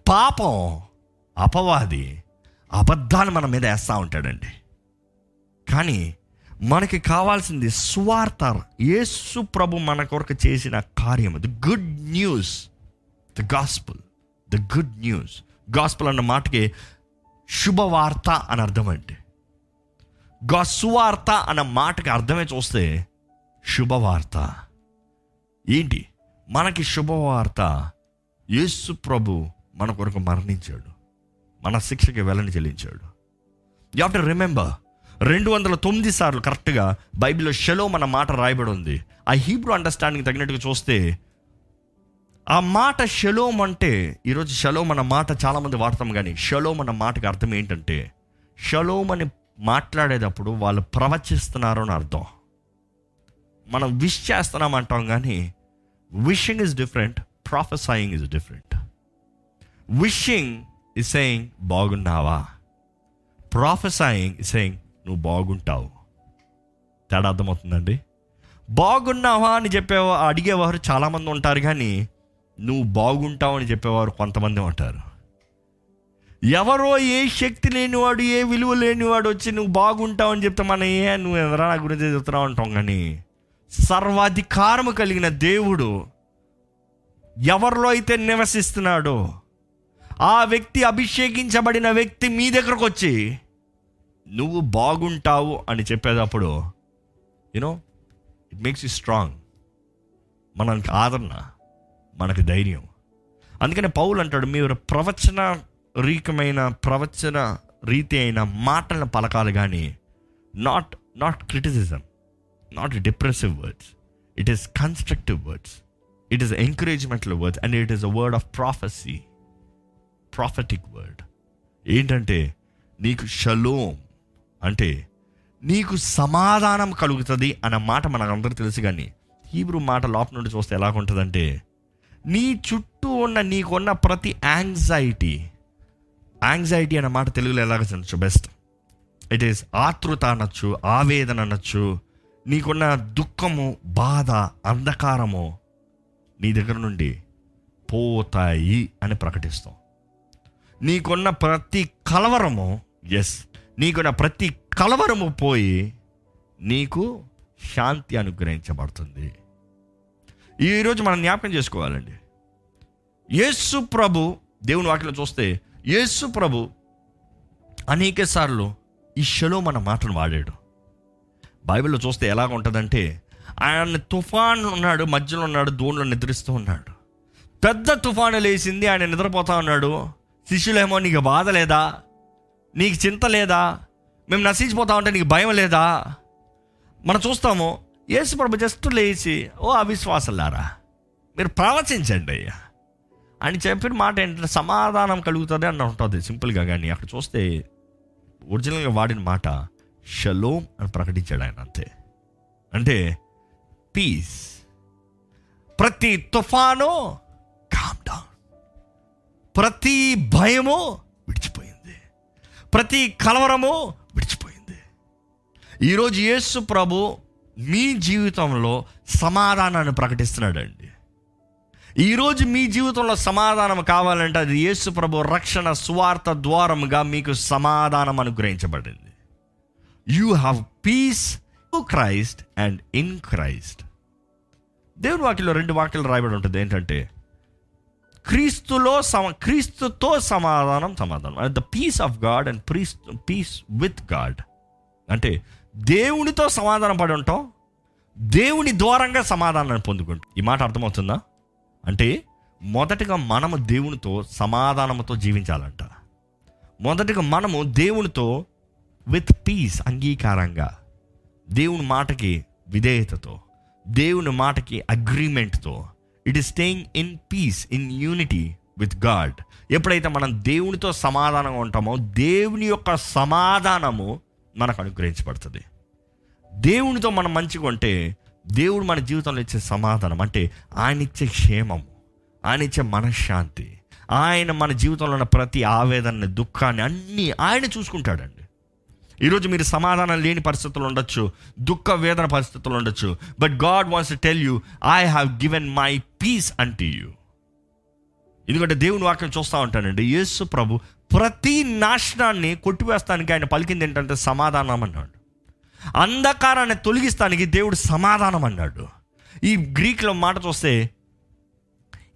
పాపం అపవాది అబద్ధాన్ని మన మీద వేస్తూ ఉంటాడండి. కానీ మనకి కావాల్సింది స్వార్థ యేసు ప్రభు మన కొరకు చేసిన కార్యం. The good news the gospel the good news gospel అన్న మాటకి శుభవార్త అని అర్థం అండి. గా అన్న మాటకి అర్థమే చూస్తే శుభవార్త. ఏంటి? మనకి శుభవార్త యేసు ప్రభు మన కొరకు మరణించాడు. మన శిక్షకి వెళ్ళని చెల్లించాడు. యూ హావ్ టు రిమెంబర్ రెండు వందల తొమ్మిది సార్లు కరెక్ట్గా బైబిల్లో షలో మన మాట రాయబడి ఉంది. ఆ హీబ్రూ అండర్స్టాండింగ్ తగినట్టుగా చూస్తే ఆ మాట షలోమ్ అంటే ఈరోజు షలోమ్ అన్న మాట చాలామంది వాడతాం కానీ షలోమ్ అన్న మాటకి అర్థం ఏంటంటే షలోమ్ అని మాట్లాడేటప్పుడు వాళ్ళు ప్రవచిస్తున్నారు అని అర్థం. మనం విష్ చేస్తున్నాం అంటాం కానీ wishing is different prophesying is different wishing is saying బాగున్నావా? ప్రాఫెసాయింగ్ ఇస్ సెయింగ్ నువ్వు బాగుంటావు. తేడా అర్థమవుతుందండి? బాగున్నావా? అని చెప్పేవా అడిగేవారు చాలామంది ఉంటారు కానీ నువ్వు బాగుంటావు అని చెప్పేవారు కొంతమంది ఉంటారు. ఎవరో ఏ శక్తి లేనివాడు ఏ విలువ లేనివాడు వచ్చి నువ్వు బాగుంటావు అని చెప్తే మన ఏ నువ్వు ఎవరా నా గురించి చెప్తున్నావు అంటాం కానీ సర్వాధికారము కలిగిన దేవుడు ఎవరిలో అయితే నివసిస్తున్నాడో ఆ వ్యక్తి అభిషేకించబడిన వ్యక్తి మీ దగ్గరకు వచ్చి నువ్వు బాగుంటావు అని చెప్పేటప్పుడు you know it makes you strong మనకి ఆదరణ మనకు ధైర్యం. అందుకనే పౌలు అంటాడు మీరు ప్రవచన రీకమైన ప్రవచన రీతి అయిన మాటలను పలకాలి కానీ not not criticism not depressive words it is constructive words it is encouragemental word and it is a word of prophecy prophetic word ఏంటంటే నీకు షలోమ్ అంటే నీకు సమాధానం కలుగుతుంది అన్న మాట మనకందరూ తెలుసు కానీ హీబ్రూ మాట లోపల నుండి చూస్తే ఎలా ఉంటుందంటే నీ చుట్టూ ఉన్న నీకున్న ప్రతి యాంగ్జైటీ యాంగ్జైటీ అన్న మాట తెలుగులో ఎలాగ తినచ్చు? బెస్ట్ ఇట్ ఈస్ ఆతృత అనొచ్చు ఆవేదన అనొచ్చు నీకున్న దుఃఖము బాధ అంధకారము నీ దగ్గర నుండి పోతాయి అని ప్రకటిస్తాం. నీకున్న ప్రతి కలవరము ఎస్ నీకున్న ప్రతి కలవరము పోయి నీకు శాంతి అనుగ్రహించబడుతుంది. ఈరోజు మనం జ్ఞాపకం చేసుకోవాలండి. యేసు ప్రభు దేవుని వాక్యం చూస్తే యేసు ప్రభు అనేక సార్లు ఈ షలో మన మాటను వాడాడు. బైబిల్లో చూస్తే ఎలాగ ఉంటుందంటే ఆయన తుఫాన్ ఉన్నాడు మధ్యలో ఉన్నాడు దోణిలో నిద్రిస్తూ ఉన్నాడు. పెద్ద తుఫాను లేచింది ఆయన నిద్రపోతా ఉన్నాడు. శిష్యులేమో నీకు బాధ లేదా? నీకు చింత లేదా? మేము నశించిపోతా ఉంటే నీకు భయం లేదా? మనం చూస్తాము యేసు ప్రభు జస్ట్ లేచి ఓ అవిశ్వాసలారా మీరు ప్రవచించండి అయ్యా. అని చెప్పిన మాట ఏంటంటే సమాధానం కలుగుతుంది అని ఉంటుంది సింపుల్గా కానీ అక్కడ చూస్తే ఒరిజినల్గా వాడిన మాట షలోమ్ అని ప్రకటించాడు ఆయన అంతే. అంటే పీస్ ప్రతి తుఫాను కామ్ డౌన్ ప్రతి భయము విడిచిపోయింది. ప్రతి కలవరము విడిచిపోయింది. ఈరోజు యేసు ప్రభు మీ జీవితంలో సమాధానాన్ని ప్రకటిస్తున్నాడండి. ఈరోజు మీ జీవితంలో సమాధానం కావాలంటే అది యేసు ప్రభు రక్షణ స్వార్థ ద్వారముగా మీకు సమాధానం అనుగ్రహించబడింది. You have peace to Christ and in Christ దేవుని వాక్యంలో రెండు వాక్యాలు రాయబడి ఉంటుంది. ఏంటంటే క్రీస్తులో సమ క్రీస్తుతో సమాధానం సమాధానం. The peace of God and peace peace with God అంటే దేవునితో సమాధానం పడి ఉంటాం. దేవుని ద్వారంగా సమాధానాన్ని పొందుకుంటాం. ఈ మాట అర్థమవుతుందా? అంటే మొదటగా మనము దేవునితో సమాధానంతో జీవించాలంట. మొదటగా మనము దేవునితో విత్ పీస్ అంగీకారంగా దేవుని మాటకి విధేయతతో. దేవుని మాటకి అగ్రిమెంట్తో. It is staying in peace in unity with God ఎప్పుడైతే మనం దేవునితో సమాధానంగా ఉంటామో దేవుని యొక్క సమాధానము మనకు అనుగ్రహించబడుతుంది. దేవునితో మనం మంచిగా ఉంటే దేవుడు మన జీవితంలో ఇచ్చే సమాధానం అంటే ఆయన ఇచ్చే క్షేమము ఆయన ఇచ్చే మనశ్శాంతి ఆయన మన జీవితంలో ఉన్న ప్రతి ఆవేదన దుఃఖాన్ని అన్నీ ఆయన చూసుకుంటాడండి. ఈరోజు మీరు సమాధానం లేని పరిస్థితులు ఉండొచ్చు దుఃఖ వేదన పరిస్థితులు ఉండొచ్చు. But God wants to tell you I have given my peace అంటే యూ ఎందుకంటే దేవుని వాక్యం చూస్తూ ఉంటానండి యేసు ప్రభు ప్రతి నాశనాన్ని కొట్టివేస్తానికి ఆయన పలికింది ఏంటంటే సమాధానం అన్నాడు. అంధకారాన్ని తొలగిస్తానికి దేవుడు సమాధానం అన్నాడు. ఈ గ్రీక్లో మాట చూస్తే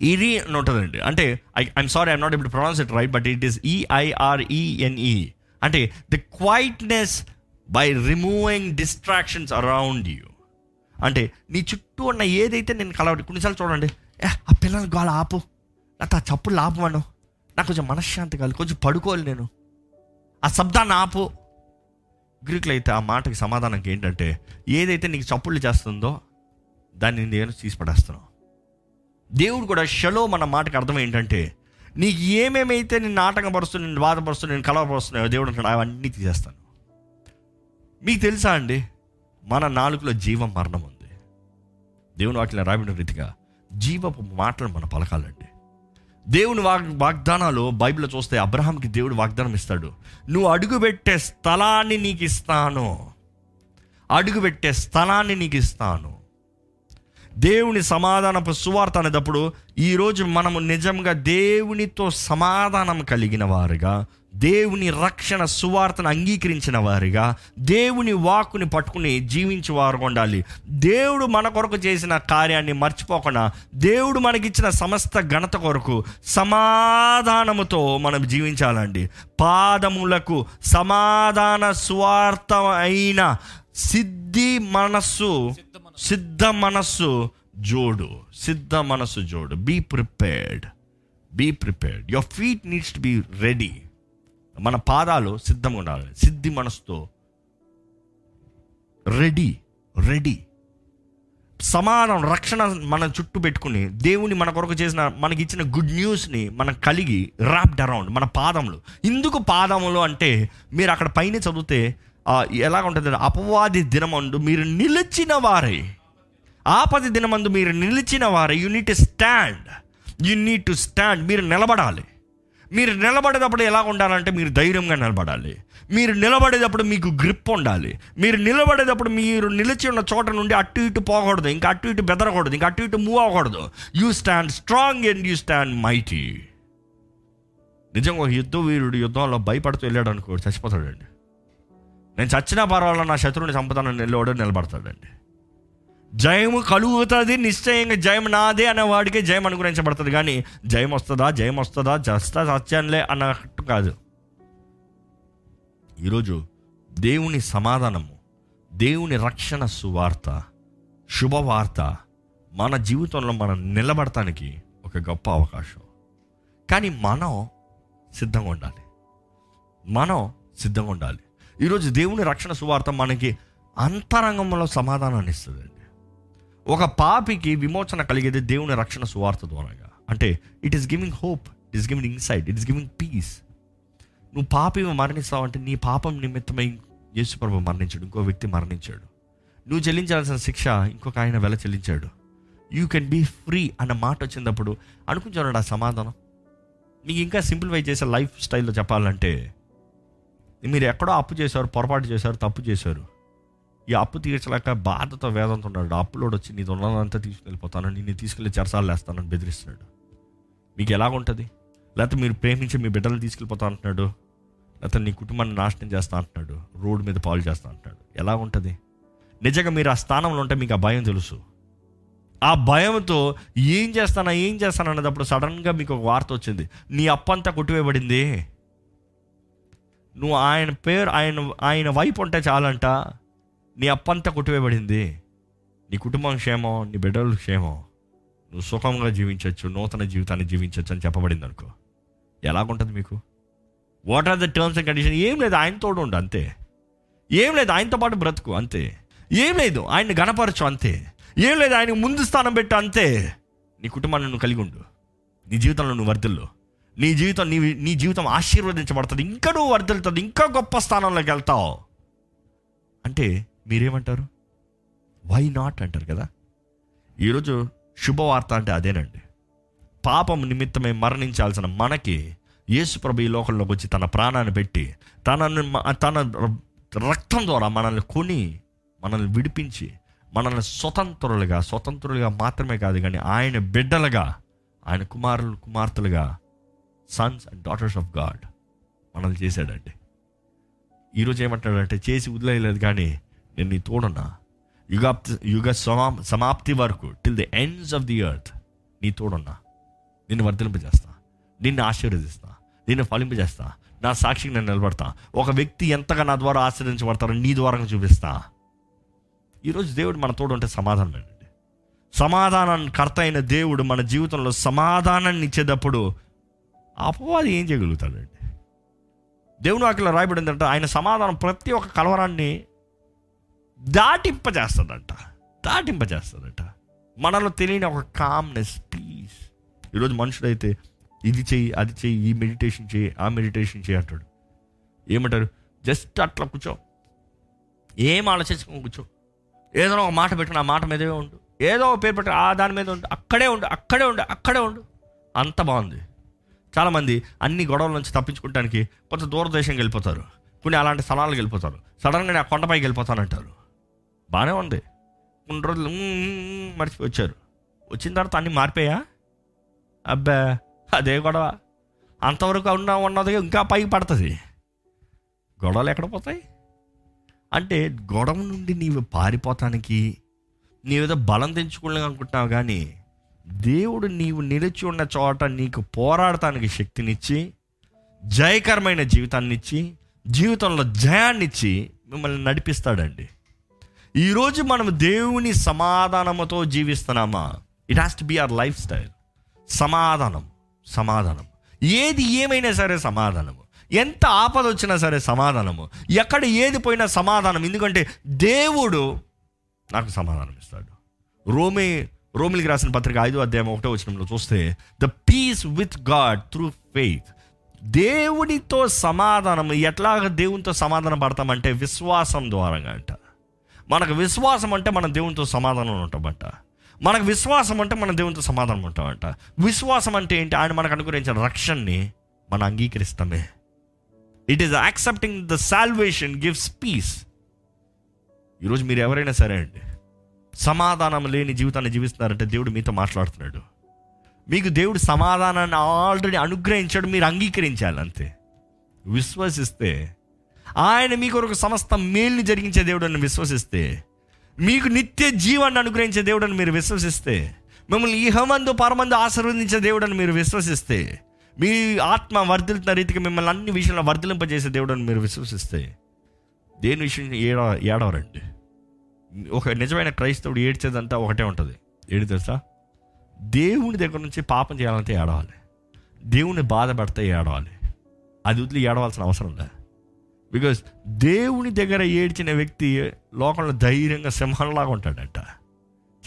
ఇరి అని ఉంటుందండి. అంటే I I'm sorry I'm not able pronounce it right but it is E I R E N E అంటే the quietness by removing distractions around you అంటే నీ చుట్టూ ఉన్న ఏదైతే నేను కలవడి కొన్నిసార్లు చూడండి. ఏ ఆ పిల్లలు గాలి ఆపు. నాకు ఆ చప్పులు ఆపమను నాకు కొంచెం మనశ్శాంతి కాదు కొంచెం పడుకోవాలి నేను. ఆ శబ్దాన్ని ఆపు. గ్రీకులు అయితే ఆ మాటకి సమాధానం ఏంటంటే ఏదైతే నీకు చప్పుళ్ళు చేస్తుందో దాన్ని నేను తీసి పడేస్తున్నావు దేవుడు కూడా షలో మన మాటకు అర్థం ఏంటంటే నీకు ఏమేమైతే నేను ఆటంకపరుస్తూ నేను బాధపరుస్తూ నేను కలవపరుస్తున్నాయో దేవుడు అంటాడు అవన్నీ తీసేస్తాను. మీకు తెలుసా అండి? మన నాలుగులో జీవం మరణం ఉంది. దేవుని వాటిలో రాబడిన రీతిగా జీవపు మాటలు మన పలకాలండి. దేవుని వాగ్ వాగ్దానాలు బైబిల్లో చూస్తే అబ్రహాంకి దేవుడు వాగ్దానం ఇస్తాడు. నువ్వు అడుగుపెట్టే స్థలాన్ని నీకు ఇస్తాను అడుగుపెట్టే స్థలాన్ని నీకు ఇస్తాను దేవుని సమాధానపు సువార్త అనేటప్పుడు ఈరోజు మనము నిజంగా దేవునితో సమాధానం కలిగిన వారుగా దేవుని రక్షణ సువార్తను అంగీకరించిన వారిగా దేవుని వాక్కుని పట్టుకుని జీవించి వారు ఉండాలి. దేవుడు మన కొరకు చేసిన కార్యాన్ని మర్చిపోకుండా దేవుడు మనకిచ్చిన సమస్త ఘనత కొరకు సమాధానముతో మనం జీవించాలండి. పాదములకు సమాధాన స్వార్థ అయిన సిద్ధి మనస్సు సిద్ధ మనస్సు జోడు సిద్ధ మనస్సు జోడు. Be prepared be prepared your feet needs to be ready మన పాదాలు సిద్ధంగా ఉండాలి. సిద్ధి మనసుతో రెడీ రెడీ సమానం రక్షణ మన చుట్టూ పెట్టుకుని దేవుని మన కొరకు చేసిన మనకి ఇచ్చిన గుడ్ న్యూస్ని మనం కలిగి ర్యాప్డ్ అరౌండ్ మన పాదములు ఇందుకు పాదములు అంటే మీరు అక్కడ పైన చదివితే ఎలాగ ఉంటుంది అపవాది దినమందు మీరు నిలిచిన వారే. ఆపది దినమందు మీరు నిలిచిన వారే. You need to stand you need to stand మీరు నిలబడాలి. మీరు నిలబడేటప్పుడు ఎలా ఉండాలంటే మీరు ధైర్యంగా నిలబడాలి. మీరు నిలబడేటప్పుడు మీకు గ్రిప్ ఉండాలి. మీరు నిలబడేటప్పుడు మీరు నిలిచి ఉన్న చోట నుండి అటు ఇటు పోకూడదు. ఇంకా అటు ఇటు బెదరకూడదు. ఇంకా అటు ఇటు మూవ్ అవ్వకూడదు. You stand strong and you stand mighty నిజంగా ఒక యుద్ధ వీరుడు యుద్ధంలో భయపడుతూ వెళ్ళాడు అనుకో చచ్చిపోతాడండి. నేను చచ్చినా పర్వాలేదు నా శత్రువుని చంపుతానని నిలవడు నిలబడతాడండి. జయము కలుగుతుంది నిశ్చయంగా జయం నాదే అనే వాడికే జయం అనుగ్రహించబడుతుంది. కానీ జయం వస్తుందా జయం వస్తుందా జస్తా సత్యంలే అన్నట్టు కాదు. ఈరోజు దేవుని సమాధానము దేవుని రక్షణ సువార్త శుభవార్త మన జీవితంలో మనం నిలబడటానికి ఒక గొప్ప అవకాశం. కానీ మనం సిద్ధంగా ఉండాలి. మనం సిద్ధంగా ఉండాలి. ఈరోజు దేవుని రక్షణ సువార్త మనకి అంతరంగంలో సమాధానాన్ని ఇస్తుందండి ఒక పాపికి విమోచన కలిగేది దేవుని రక్షణ సువార్త ద్వారాగా. అంటే it is giving hope it is giving insight it is giving peace నువ్వు పాపి మరణిస్తావంటే నీ పాపం నిమిత్తమై యేసుప్రభు మరణించాడు ఇంకో వ్యక్తి మరణించాడు. నువ్వు చెల్లించాల్సిన శిక్ష ఇంకొక ఆయన వెల చెల్లించాడు. యూ కెన్ బీ ఫ్రీ అన్న మాట వచ్చినప్పుడు అనుకుంటున్నాడు ఆ సమాధానం. నీకు ఇంకా సింప్లిఫై చేసే లైఫ్ స్టైల్లో చెప్పాలంటే మీరు ఎక్కడో అప్పు చేశారు పొరపాటు చేశారు తప్పు చేశారు. ఈ అప్పు తీర్చలేక బాధతో వేదంతో ఉన్నాడు అప్పులోడు వచ్చి నీతో ఉన్నదంతా తీసుకెళ్ళిపోతాను నిన్ను తీసుకెళ్ళి చెరసాలు వేస్తానని బెదిరిస్తున్నాడు. మీకు ఎలాగుంటుంది? లేకపోతే మీరు ప్రేమించి మీ బిడ్డలు తీసుకెళ్ళిపోతా అంటున్నాడు? లేకపోతే నీ కుటుంబాన్ని నాశనం చేస్తా అంటున్నాడు? రోడ్డు మీద పాలు చేస్తా అంటున్నాడు? ఎలా ఉంటుంది నిజంగా మీరు ఆ స్థానంలో ఉంటే మీకు ఆ భయం తెలుసు. ఆ భయంతో ఏం చేస్తానా ఏం చేస్తాను అన్నదప్పుడు సడన్గా మీకు ఒక వార్త వచ్చింది. నీ అప్పంతా కొట్టివేయబడింది. నువ్వు ఆయన పేరు ఆయన ఆయన వైపు ఉంటే చాలంట. నీ అప్పంతా కొట్టివేయబడింది. నీ కుటుంబం క్షేమం నీ బిడ్డలు క్షేమం. నువ్వు సుఖంగా జీవించవచ్చు నూతన జీవితాన్ని జీవించవచ్చు అని చెప్పబడింది అనుకో ఎలాగుంటుంది మీకు? What are the terms and condition ఏం లేదు ఆయన తోడు ఉండు అంతే. ఏం లేదు ఆయనతో పాటు బ్రతుకు అంతే. ఏం లేదు ఆయన్ని గణపరచు అంతే. ఏం లేదు ఆయనకు ముందు స్థానం పెట్టు అంతే. నీ కుటుంబాన్ని నువ్వు కలిగి ఉండు. నీ జీవితంలో నువ్వు వర్ధుల్లో. నీ జీవితం నీ నీ జీవితం ఆశీర్వదించబడుతుంది ఇంకా నువ్వు వర్ధిల్లుతుంది ఇంకా గొప్ప స్థానంలోకి వెళ్తావు. అంటే మీరేమంటారు? వై నాట్ అంటారు కదా? ఈరోజు శుభవార్త అంటే అదేనండి. పాపం నిమిత్తమే మరణించాల్సిన మనకి యేసుప్రభు ఈ లోకంలోకి వచ్చి తన ప్రాణాన్ని పెట్టి తనని తన రక్తం ద్వారా మనల్ని కొని మనల్ని విడిపించి మనల్ని స్వతంత్రులుగా స్వతంత్రులుగా మాత్రమే కాదు కానీ ఆయన బిడ్డలుగా ఆయన కుమారులు కుమార్తెలుగా sons and daughters of God మనల్ని చేశాడండి. ఈరోజు ఏమంటాడంటే చేసి వదిలేయలేదు కానీ నేను నీ తోడున్నా. యుగాప్తి యుగ సమా సమాప్తి వరకు till the ends of the earth నీ తోడున్నా. నిన్ను వర్ధలింపజేస్తా నిన్ను ఆశీర్వదిస్తా. నిన్ను ఫలింపజేస్తా. నా సాక్షికి నేను నిలబడతా. ఒక వ్యక్తి ఎంతగా నా ద్వారా ఆశీర్వదించబడతారో నీ ద్వారా చూపిస్తా. ఈరోజు దేవుడు మన తోడు ఉంటే సమాధానం అండి సమాధానం కర్త అయిన దేవుడు మన జీవితంలో సమాధానాన్ని ఇచ్చేటప్పుడు అపవాది ఏం చేయగలుగుతాడండి? దేవుని వాక్యలో రాయబడిందంట ఆయన సమాధానం ప్రతి ఒక్క కలవరాన్ని దాటింపజేస్తుందంట దాటింపజేస్తుందంట మనలో తెలియని ఒక కామ్నెస్ పీస్ ఈరోజు మనుషుడైతే ఇది చెయ్యి అది చెయ్యి ఈ మెడిటేషన్ చేయి ఆ మెడిటేషన్ చేయి అంటాడు. ఏమంటారు? జస్ట్ అట్లా కూర్చో. ఏం ఆలోచించుకొని కూర్చో. ఏదో ఒక మాట పెట్టిన ఆ మాట మీదే ఉండు. ఏదో ఒక పేరు పెట్టిన ఆ దాని మీద ఉండు. అక్కడే ఉండు అక్కడే ఉండు అక్కడే ఉండు. అంత బాగుంది. చాలామంది అన్ని గొడవల నుంచి తప్పించుకోవడానికి కొంత దూరదేశంకి వెళ్ళిపోతారు. కొన్ని అలాంటి స్థలాలకు వెళ్ళిపోతారు. సడన్గా నేను ఆ కొండపైకి వెళ్ళిపోతానంటారు. బాగానే ఉంది. కొన్ని రోజులు మర్చిపోయి వచ్చారు. వచ్చిన తర్వాత అన్నీ మారిపోయా? అబ్బా అదే గొడవ. అంతవరకు ఉన్న ఉన్నది ఇంకా పైకి పడుతుంది. గొడవలు ఎక్కడ పోతాయి? అంటే గొడవ నుండి నీవు పారిపోతానికి నీవేదో బలం తెంచుకోలేం అనుకుంటున్నావు కానీ దేవుడు నీవు నిలిచి ఉన్న చోట నీకు పోరాడటానికి శక్తినిచ్చి జయకరమైన జీవితాన్ని ఇచ్చి జీవితంలో జయాన్నిచ్చి మిమ్మల్ని నడిపిస్తాడండి. ఈరోజు మనం దేవుని సమాధానముతో జీవిస్తున్నామా? It has to be our lifestyle సమాధానం సమాధానం. ఏది ఏమైనా సరే సమాధానము. ఎంత ఆపద వచ్చినా సరే సమాధానము. ఎక్కడ ఏది పోయినా సమాధానం. ఎందుకంటే దేవుడు నాకు సమాధానం ఇస్తాడు రోమే రోమిలికి రాసిన పత్రిక ఐదో అధ్యాయం ఒకటో వచ్చినంలో చూస్తే the peace with God through faith దేవుడితో సమాధానం ఎట్లాగ దేవునితో సమాధానం పడతామంటే విశ్వాసం ద్వారా అంట. మనకు విశ్వాసం అంటే మనం దేవునితో సమాధానం ఉంటామంట. మనకు విశ్వాసం అంటే మన దేవునితో సమాధానం ఉంటామంట. విశ్వాసం అంటే ఏంటి? ఆయన మనకు అనుగ్రహించిన రక్షణని మనం అంగీకరిస్తామే. It is accepting the salvation gives peace ఈరోజు మీరు ఎవరైనా సరే అండి సమాధానం లేని జీవితాన్ని జీవిస్తున్నారంటే దేవుడు మీతో మాట్లాడుతున్నాడు. మీకు దేవుడు సమాధానాన్ని ఆల్రెడీ అనుగ్రహించాడు మీరు అంగీకరించాలి అంతే విశ్వసిస్తే ఆయన మీకు ఒక సమస్త మేల్ని జరిగించే దేవుడు అని విశ్వసిస్తే మీకు నిత్య జీవాన్ని అనుగ్రహించే దేవుడు అని మీరు విశ్వసిస్తే మిమ్మల్ని ఇహమందు పరమందు ఆశీర్వదించే దేవుడు అని మీరు విశ్వసిస్తే మీ ఆత్మ వర్ధిల్తున్న రీతికి మిమ్మల్ని అన్ని విషయంలో వర్ధిలింపజేసే దేవుడు అని మీరు విశ్వసిస్తే దేని విషయం ఏడ ఏడవరండి. ఒక నిజమైన క్రైస్తవుడు ఏడ్చేదంతా ఒకటే ఉంటుంది. ఏడు తెలుసా? దేవుని దగ్గర నుంచి పాపం చేయాలంటే ఏడవాలి. దేవుని బాధ పెడితే ఏడవాలి. అది వదిలి ఏడవలసిన అవసరం లేదు బికాస్ దేవుని దగ్గర ఏడ్చిన వ్యక్తి లోకంలో ధైర్యంగా సింహంలాగా ఉంటాడంట.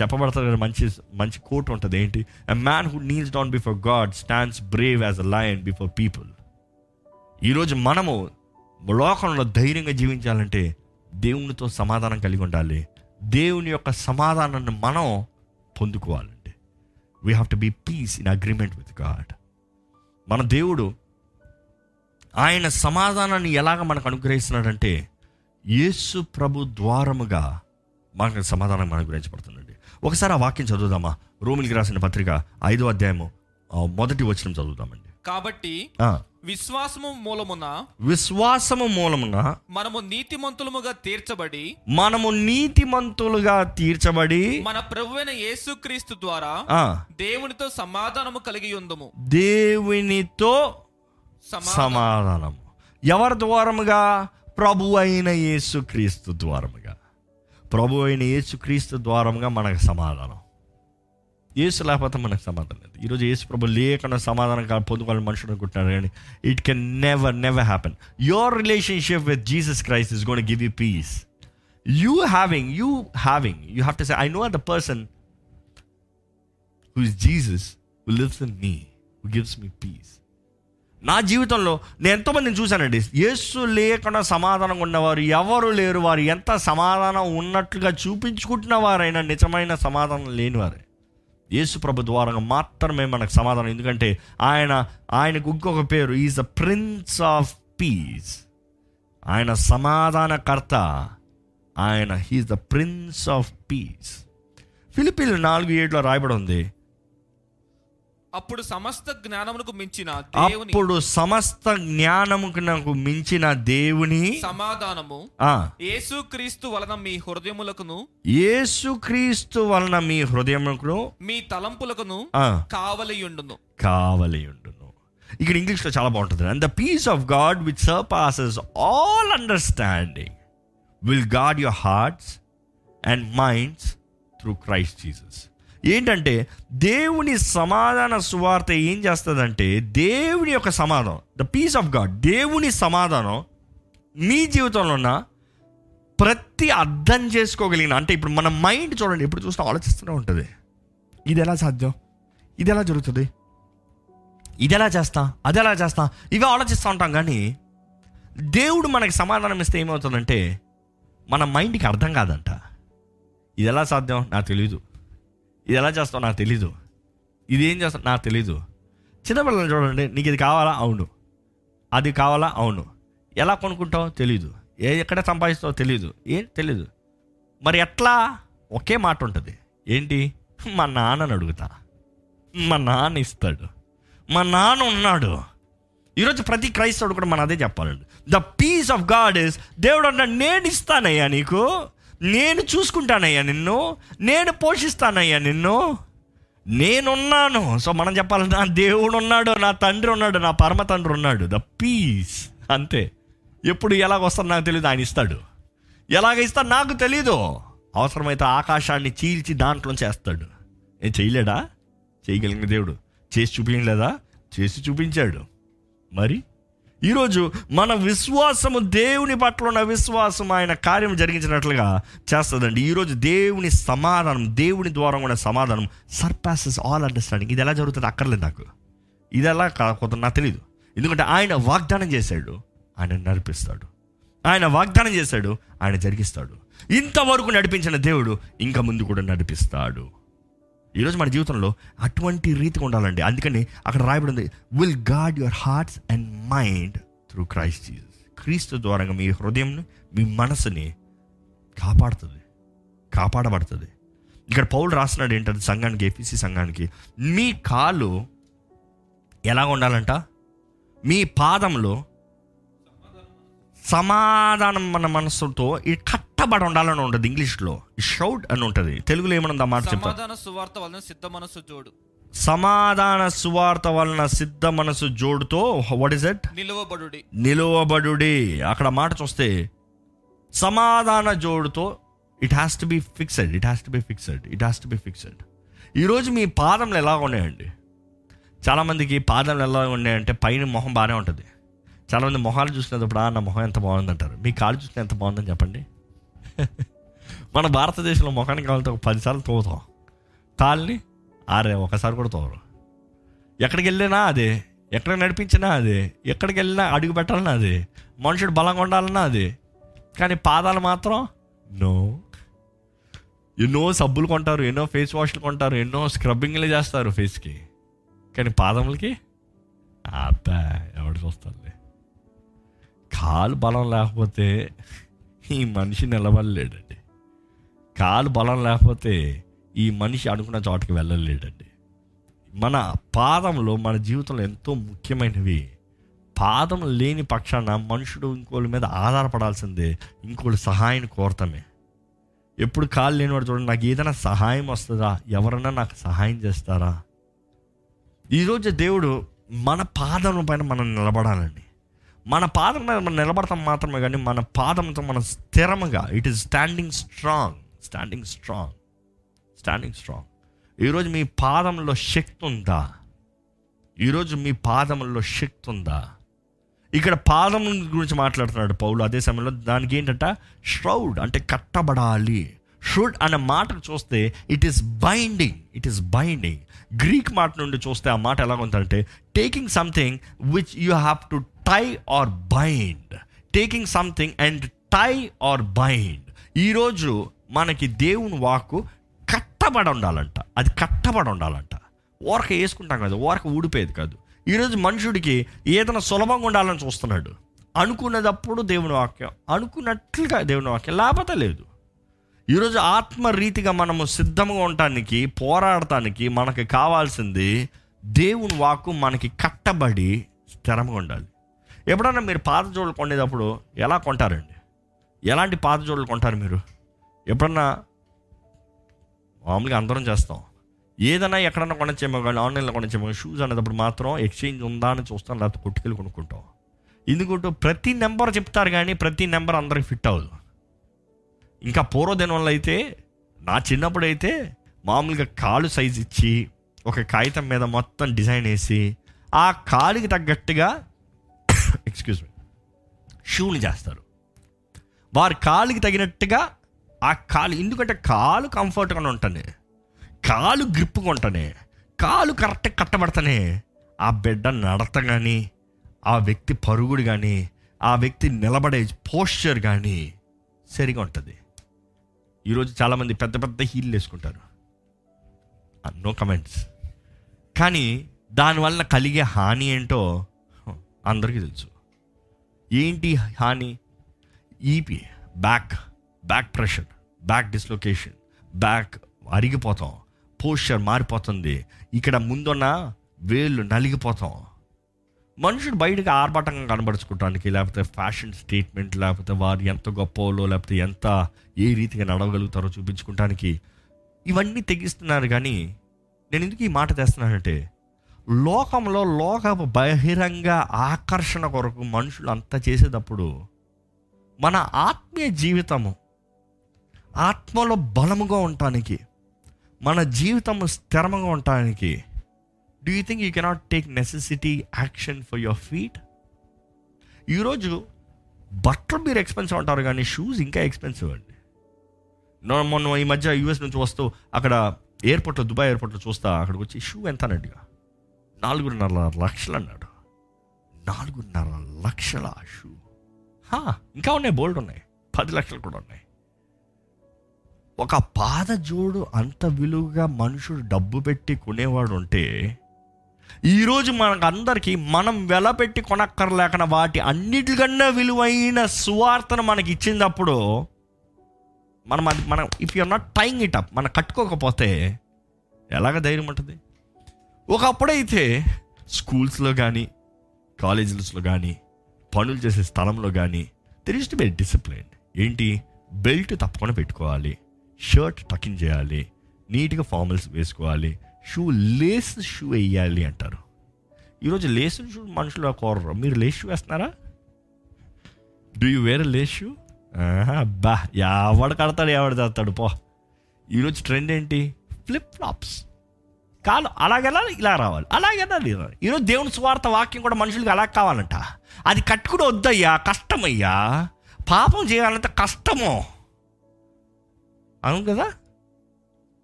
చెప్పబడతారు కదా మంచి మంచి కోట్ ఉంటుంది. ఏంటి? A man who kneels down before God stands brave as a lion before people ఈరోజు మనము లోకంలో ధైర్యంగా జీవించాలంటే దేవునితో సమాధానం కలిగి ఉండాలి. దేవుని యొక్క సమాధానాన్ని మనం పొందుకోవాలండి we have to be peace in agreement with God మన దేవుడు ఆయన సమాధానాన్ని ఎలాగ మనకు అనుగ్రహిస్తున్నాడంటే యేసు ప్రభు ద్వారముగా మనకు సమాధానం అనుగ్రహించబడుతుందండి ఒకసారి ఆ వాక్యం చదువుదామా? రోమిలికి రాసిన పత్రిక ఐదో అధ్యాయము మొదటి వచనం చదువుదామండి.
కాబట్టి విశ్వాసము మూలమున
విశ్వాసము మూలమున
మనము నీతిమంతులముగా తీర్చబడి
మనము నీతిమంతులుగా తీర్చబడి
మన ప్రభువైన యేసుక్రీస్తు ద్వారా దేవునితో సమాధానము కలిగి ఉందము.
దేవునితో సమాధానము. ఎవరి ద్వారముగా? ప్రభు అయిన యేసుక్రీస్తు ద్వారముగా. ప్రభు అయిన యేసుక్రీస్తు ద్వారముగా మనకు సమాధానం. ఏసు లేకపోతే మనకు సమాధానం లేదు. ఈరోజు యేసు ప్రభు లేకుండా సమాధానం కాదు పొందుకోవాలని మనుషులు అనుకుంటున్నారు కానీ it can never never happen your relationship with Jesus Christ is gonna give you peace you having you having you have to say I know the person who is Jesus who lives in me who gives me peace నా జీవితంలో నేను ఎంతోమందిని చూశానండి. యేసు లేకుండా సమాధానం ఉన్నవారు ఎవరు లేరు. వారు ఎంత సమాధానం ఉన్నట్లుగా చూపించుకుంటున్న వారైనా నిజమైన సమాధానం లేనివారే. యేసు ప్రభు ద్వారా మాత్రమే మనకు సమాధానం. ఎందుకంటే ఆయన ఆయనకు ఇంకొక పేరు is the prince of peace. ఆయన సమాధానకర్త. ఆయన he is the prince of peace. Philippians నాలుగు ఏడులో రాయబడి ఉంది.
అప్పుడు సమస్త జ్ఞానమునకు మించిన
అప్పుడు సమస్త జ్ఞానముకు మించిన దేవుని
సమాధానము యేసుక్రీస్తు వలన మీ హృదయములకును
యేసుక్రీస్తు వలన మీ హృదయములకును
మీ తలంపులకును కావలియుండును.
కావలియుండును. ఇక్కడ ఇంగ్లీష్లో చాలా బాగుంటుంది. And the peace of God which surpasses all understanding will guard your hearts and minds through Christ Jesus ఏంటంటే దేవుని సమాధాన సువార్త ఏం చేస్తుందంటే దేవుని యొక్క సమాధానం ద పీస్ ఆఫ్ గాడ్ దేవుని సమాధానం మీ జీవితంలో ఉన్న ప్రతి అర్థం చేసుకోగలిగిన అంటే ఇప్పుడు మన మైండ్ చూడండి ఎప్పుడు చూస్తే ఆలోచిస్తూనే ఉంటుంది. ఇది ఎలా సాధ్యం? ఇది ఎలా జరుగుతుంది? ఇది ఎలా చేస్తా? అది ఎలా చేస్తా? ఇవి ఆలోచిస్తూ ఉంటాం కానీ దేవుడు మనకి సమాధానం ఇస్తే ఏమవుతుందంటే మన మైండ్కి అర్థం కాదంట. ఇది ఎలా సాధ్యం? నాకు తెలియదు ఇది ఎలా చేస్తావు నాకు తెలీదు. ఇది ఏం చేస్తావు నాకు తెలీదు. చిన్నపిల్లలు చూడండి నీకు ఇది కావాలా? అవును. అది కావాలా? అవును. ఎలా కొనుక్కుంటావు తెలీదు. ఏ ఎక్కడ సంపాదిస్తావో తెలీదు. ఏం తెలీదు. మరి ఎట్లా? ఒకే మాట ఉంటుంది. ఏంటి? మా నాన్నని అడుగుతా. మా నాన్న ఇస్తాడు. మా నాన్న ఉన్నాడు. ఈరోజు ప్రతి క్రైస్తవుడు కూడా మన అదే చెప్పాలండి. The peace of God is దేవుడు అన్న నేను ఇస్తానయ్యా నీకు. నేను చూసుకుంటానయ్యా నిన్ను నేను పోషిస్తానయ్యా నిన్ను. నేనున్నాను. సో మనం చెప్పాలి నా దేవుడు ఉన్నాడు నా తండ్రి ఉన్నాడు నా పరమ తండ్రి ఉన్నాడు. ద పీస్ అంతే. ఎప్పుడు ఎలాగ వస్తాడు నాకు తెలియదు ఆయన ఇస్తాడు. ఎలాగ ఇస్తాడు నాకు తెలీదు. అవసరమైతే ఆకాశాన్ని చీల్చి దాంట్లో చేస్తాడు. ఏం చేయలేడా? చేయగలిగిన దేవుడు. చేసి చూపించలేదా? చేసి చూపించాడు. మరి? ఈరోజు మన విశ్వాసము దేవుని పట్ల ఉన్న విశ్వాసం ఆయన కార్యం జరిగించినట్లుగా చేస్తుందండి. ఈరోజు దేవుని సమాధానం దేవుని ద్వారా ఉన్న సమాధానం సర్పాసెస్ ఆల్ అండర్స్టాండింగ్ ఇది ఎలా జరుగుతుంది అక్కర్లేదు నాకు. ఇది ఎలా కాకపోతే నాకు తెలియదు ఎందుకంటే ఆయన వాగ్దానం చేశాడు ఆయన నడిపిస్తాడు. ఆయన వాగ్దానం చేశాడు ఆయన జరిగిస్తాడు. ఇంతవరకు నడిపించిన దేవుడు ఇంకా ముందు కూడా నడిపిస్తాడు. ఈరోజు మన జీవితంలో అటువంటి రీతిగా ఉండాలండి. అందుకని అక్కడ రాయబడింది will guard your hearts and mind through Christ Jesus Kristu ద్వారా మీ హృదయంని మీ మనసుని కాపాడుతుంది కాపాడబడుతుంది. ఇక్కడ పౌలు రాస్తున్నాడు ఏంటంటే సంఘానికి ఎఫీసీ సంఘానికి మీ కాలు ఎలా ఉండాలంట? మీ పాదంలో సమాధానం మన మనసుతో ఈ కట్టబడి ఉండాలని ఉంటుంది ఇంగ్లీష్లో. షౌట్ అని ఉంటుంది. తెలుగులో ఏమన్నా మాట చెప్తా
సమాధాన సువార్త వలన సిద్ధ మనసు జోడు.
సమాధాన సువార్త వలన సిద్ధ మనసు జోడుతో వాట్ ఇస్ ఇట్
నిలువబడుడి.
నిలువబడుడి. అక్కడ మాట చూస్తే సమాధాన జోడుతో it has to be fixed it has to be fixed it has to be fixed ఈరోజు మీ పాదములు ఎలా ఉన్నాయండి? చాలామందికి పాదములు ఎలా ఉన్నాయంటే పైన మొహం బాగానే ఉంటుంది. చాలామంది మొహాలు చూసినప్పుడు "ఆ, నా మొహం ఎంత బాగుందంటారు? మీ కాలు చూస్తే ఎంత బాగుందని చెప్పండి. మన భారతదేశంలో ముఖానికి కావాలంటే ఒక పదిసార్లు తోగుతాం కాల్ని ఆరే ఒకసారి కూడా తోగరు ఎక్కడికి వెళ్ళినా అదే. ఎక్కడ నడిపించినా అదే. ఎక్కడికి వెళ్ళినా అడుగు పెట్టాలన్నా అదే. మనుషుడు బలంగా ఉండాలన్నా అదే. కానీ పాదాలు మాత్రం నో. ఎన్నో సబ్బులు కొంటారు ఎన్నో ఫేస్ వాష్లు కొంటారు ఎన్నో స్క్రబ్బింగ్లు చేస్తారు ఫేస్కి. కానీ పాదములకి అబ్బా ఎవడు చూస్తారులే కాలు బలం లేకపోతే ఈ మనిషి నిలబడలేడండి. కాలు బలం లేకపోతే ఈ మనిషి అనుకున్న చోటకి వెళ్ళలేడండి. మన పాదంలో మన జీవితంలో ఎంతో ముఖ్యమైనవి. పాదం లేని పక్షాన మనుషుడు ఇంకోళ్ళ మీద ఆధారపడాల్సిందే ఇంకోళ్ళు సహాయం కోరతామే ఎప్పుడు కాలు లేనివాడు చూడండి నాకు ఏదైనా సహాయం వస్తుందా? ఎవరన్నా నాకు సహాయం చేస్తారా? ఈరోజు దేవుడు మన పాదం పైన మనం నిలబడాలండి. మన పాదం మీద మనం నిలబడతాం మాత్రమే కానీ మన పాదంతో మనం స్థిరముగా it is standing strong standing strong standing strong ఈరోజు మీ పాదంలో శక్తి ఉందా? ఈరోజు మీ పాదంలో శక్తి ఉందా? ఇక్కడ పాదం గురించి మాట్లాడుతున్నాడు పౌలు అదే సమయంలో. దానికి ఏంటంట? ష్రౌడ్ అంటే కట్టబడాలి. షుడ్ అనే మాటను చూస్తే it is binding it is binding Greek మాట నుండి చూస్తే ఆ మాట ఎలా ఉందంటే taking something which you have to tie or bind taking something and tie or bind ఈరోజు మనకి దేవుని వాక్కు కట్టబడి ఉండాలంట. అది కట్టబడి ఉండాలంట. ఓరక వేసుకుంటాం కదా ఓరక ఊడిపోయేది కాదు. ఈరోజు మనుషుడికి ఏదైనా సులభంగా ఉండాలని చూస్తున్నాడు. అనుకున్నదప్పుడు దేవుని వాక్యం అనుకున్నట్లుగా దేవుని వాక్యం లేకపోతే లేదు. ఈరోజు ఆత్మరీతిగా మనము సిద్ధంగా ఉండటానికి పోరాడటానికి మనకి కావాల్సింది దేవుని వాక్కు మనకి కట్టబడి స్థిరంగా ఉండాలి. ఎప్పుడన్నా మీరు పాత జోళ్ళు కొనేటప్పుడు ఎలా కొంటారండి? ఎలాంటి పాత జోళ్ళు కొంటారు మీరు? ఎప్పుడన్నా? మామూలుగా అందరం చేస్తాం. ఏదైనా ఎక్కడన్నా కొనచ్చేమో కానీ ఆన్లైన్లో కొనచ్చేమో కానీ షూస్ అనేటప్పుడు మాత్రం ఎక్స్చేంజ్ ఉందా అని చూస్తాం లేకపోతే కొట్టుకెళ్ళి కొనుక్కుంటాం. ఎందుకంటే ప్రతి నెంబర్ చెప్తారు కానీ ప్రతి నెంబర్ అందరికి ఫిట్ అవ్వదు. ఇంకా పూర్వదినంలో అయితే నా చిన్నప్పుడు అయితే మామూలుగా కాలు సైజ్ ఇచ్చి ఒక కాగితం మీద మొత్తం డిజైన్ వేసి ఆ కాలుకి తగ్గట్టుగా ఎక్స్క్యూజ్ మీ షూని చేస్తారు. వారి కాలుకి తగినట్టుగా ఆ కాలు ఎందుకంటే కాలు కంఫర్ట్గా ఉంటనే కాలు గ్రిప్గా ఉంటనే కాలు కరెక్ట్గా కట్టబడతానే ఆ బిడ్డ నడత కానీ ఆ వ్యక్తి పరుగుడు కానీ ఆ వ్యక్తి నిలబడే పోస్చర్ కానీ సరిగా ఉంటుంది. ఈరోజు చాలామంది పెద్ద పెద్ద హీల్ వేసుకుంటారు. నో కమెంట్స్ కానీ దానివల్ల కలిగే హాని ఏంటో అందరికీ తెలుసు. ఏంటి హాని? EP back back pressure back dislocation back అరిగిపోతాం posture మారిపోతుంది ఇక్కడ ముందున్న వేళ్ళు నలిగిపోతాం. మనుషుడు బయటకు ఆర్భాటంగా కనబడుచుకోవటానికి లేకపోతే ఫ్యాషన్ స్టేట్మెంట్ లేకపోతే వారు ఎంత గొప్పలో లేకపోతే ఎంత ఏ రీతిగా నడవగలుగుతారో చూపించుకోవటానికి ఇవన్నీ తెగిస్తున్నారు. కానీ నేను ఎందుకు ఈ మాట తెస్తున్నానంటే లోకంలో లోక బహిరంగ ఆకర్షణ కొరకు మనుషులు అంతా చేసేటప్పుడు మన ఆత్మీయ జీవితము ఆత్మలో బలముగా ఉండటానికి మన జీవితము స్థిరంగా ఉండటానికి do you think you cannot take necessity action for your feet ఈరోజు బట్టలు మీరు ఎక్స్పెన్సివ్ అంటారు కానీ షూస్ ఇంకా ఎక్స్పెన్సివ్ అండి. మొన్న ఈ మధ్య యూఎస్ నుంచి వస్తూ అక్కడ ఎయిర్పోర్ట్లో దుబాయ్ ఎయిర్పోర్ట్లో చూస్తా అక్కడికి వచ్చి షూ ఎంత అన్నట్టుగా నాలుగున్నర లక్షలు అన్నాడు నాలుగున్నర లక్షల షూ హా, ఇంకా ఉన్నాయి బోల్డ్ ఉన్నాయి. పది లక్షలు కూడా ఉన్నాయి. ఒక పాద జోడు అంత విలువగా మనుషుడు డబ్బు పెట్టి కొనేవాడు ఉంటే ఈరోజు మనకు అందరికీ మనం వెల పెట్టి కొనక్కర్లేకన వాటి అన్నిటికన్నా విలువైన సువార్తను మనకి ఇచ్చినప్పుడు మనం అది మనం if you're not tying it up మనం కట్టుకోకపోతే ఎలాగ ధైర్యం ఉంటుంది? ఒకప్పుడైతే స్కూల్స్లో కానీ కాలేజెస్లో కానీ పనులు చేసే స్థలంలో కానీ తెలిసి ఇస్ డిసిప్లిన్ ఏంటి? బెల్ట్ తప్పకుండా పెట్టుకోవాలి షర్ట్ టకిన్ చేయాలి నీట్గా ఫార్మల్స్ వేసుకోవాలి షూ లేస్ షూ వేయాలి అంటారు. ఈరోజు లేస్ షూ మనుషులు కోరరు. మీరు లేస్ షూ వేస్తున్నారా? Do you wear lace shoe? బా ఎవడు కడతాడు ఎవడు చేస్తాడు పో. ఈరోజు ట్రెండ్ ఏంటి? ఫ్లిప్ ఫ్లాప్స్ కాదు అలాగెలా ఇలా రావాలి. అలాగెలా ఇలా ఈరోజు దేవుని స్వార్థ వాక్యం కూడా మనుషులకి అలా కావాలంట? అది కట్టుకుని వద్దయ్యా కష్టమయ్యా. పాపం చేయాలంటే కష్టము. అవును కదా?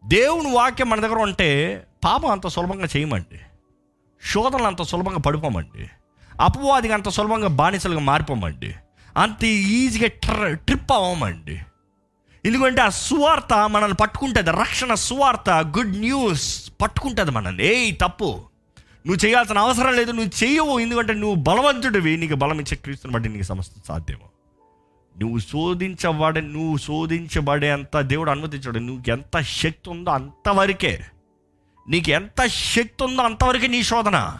దేవుని వాక్యం మన దగ్గర ఉంటే పాపం అంత సులభంగా చేయమండి. శోధనలు అంత సులభంగా పడిపోమండి. అపవాదికి అంత సులభంగా బానిసలుగా మారిపోమండి. అంత ఈజీగా ట్ర ట్రిప్ అవ్వమండి. ఎందుకంటే ఆ సువార్త మనల్ని పట్టుకుంటుంది. రక్షణ సువార్త గుడ్ న్యూస్. పట్టుకుంటుంది మనల్ని. ఏ తప్పు. నువ్వు చేయాల్సిన అవసరం లేదు నువ్వు చేయవు. ఎందుకంటే నువ్వు బలవంతుడివి. నీకు బలం ఇచ్చే క్రీస్తుని బట్టి నీకు సమస్త సాధ్యము. నువ్వు శోధించబడే నువ్వు శోధించబడే అంత దేవుడు అనుమతించాడు. నువ్వు ఎంత శక్తి ఉందో అంతవరకే. నీకు ఎంత శక్తి ఉందో అంతవరకే నీ శోధన.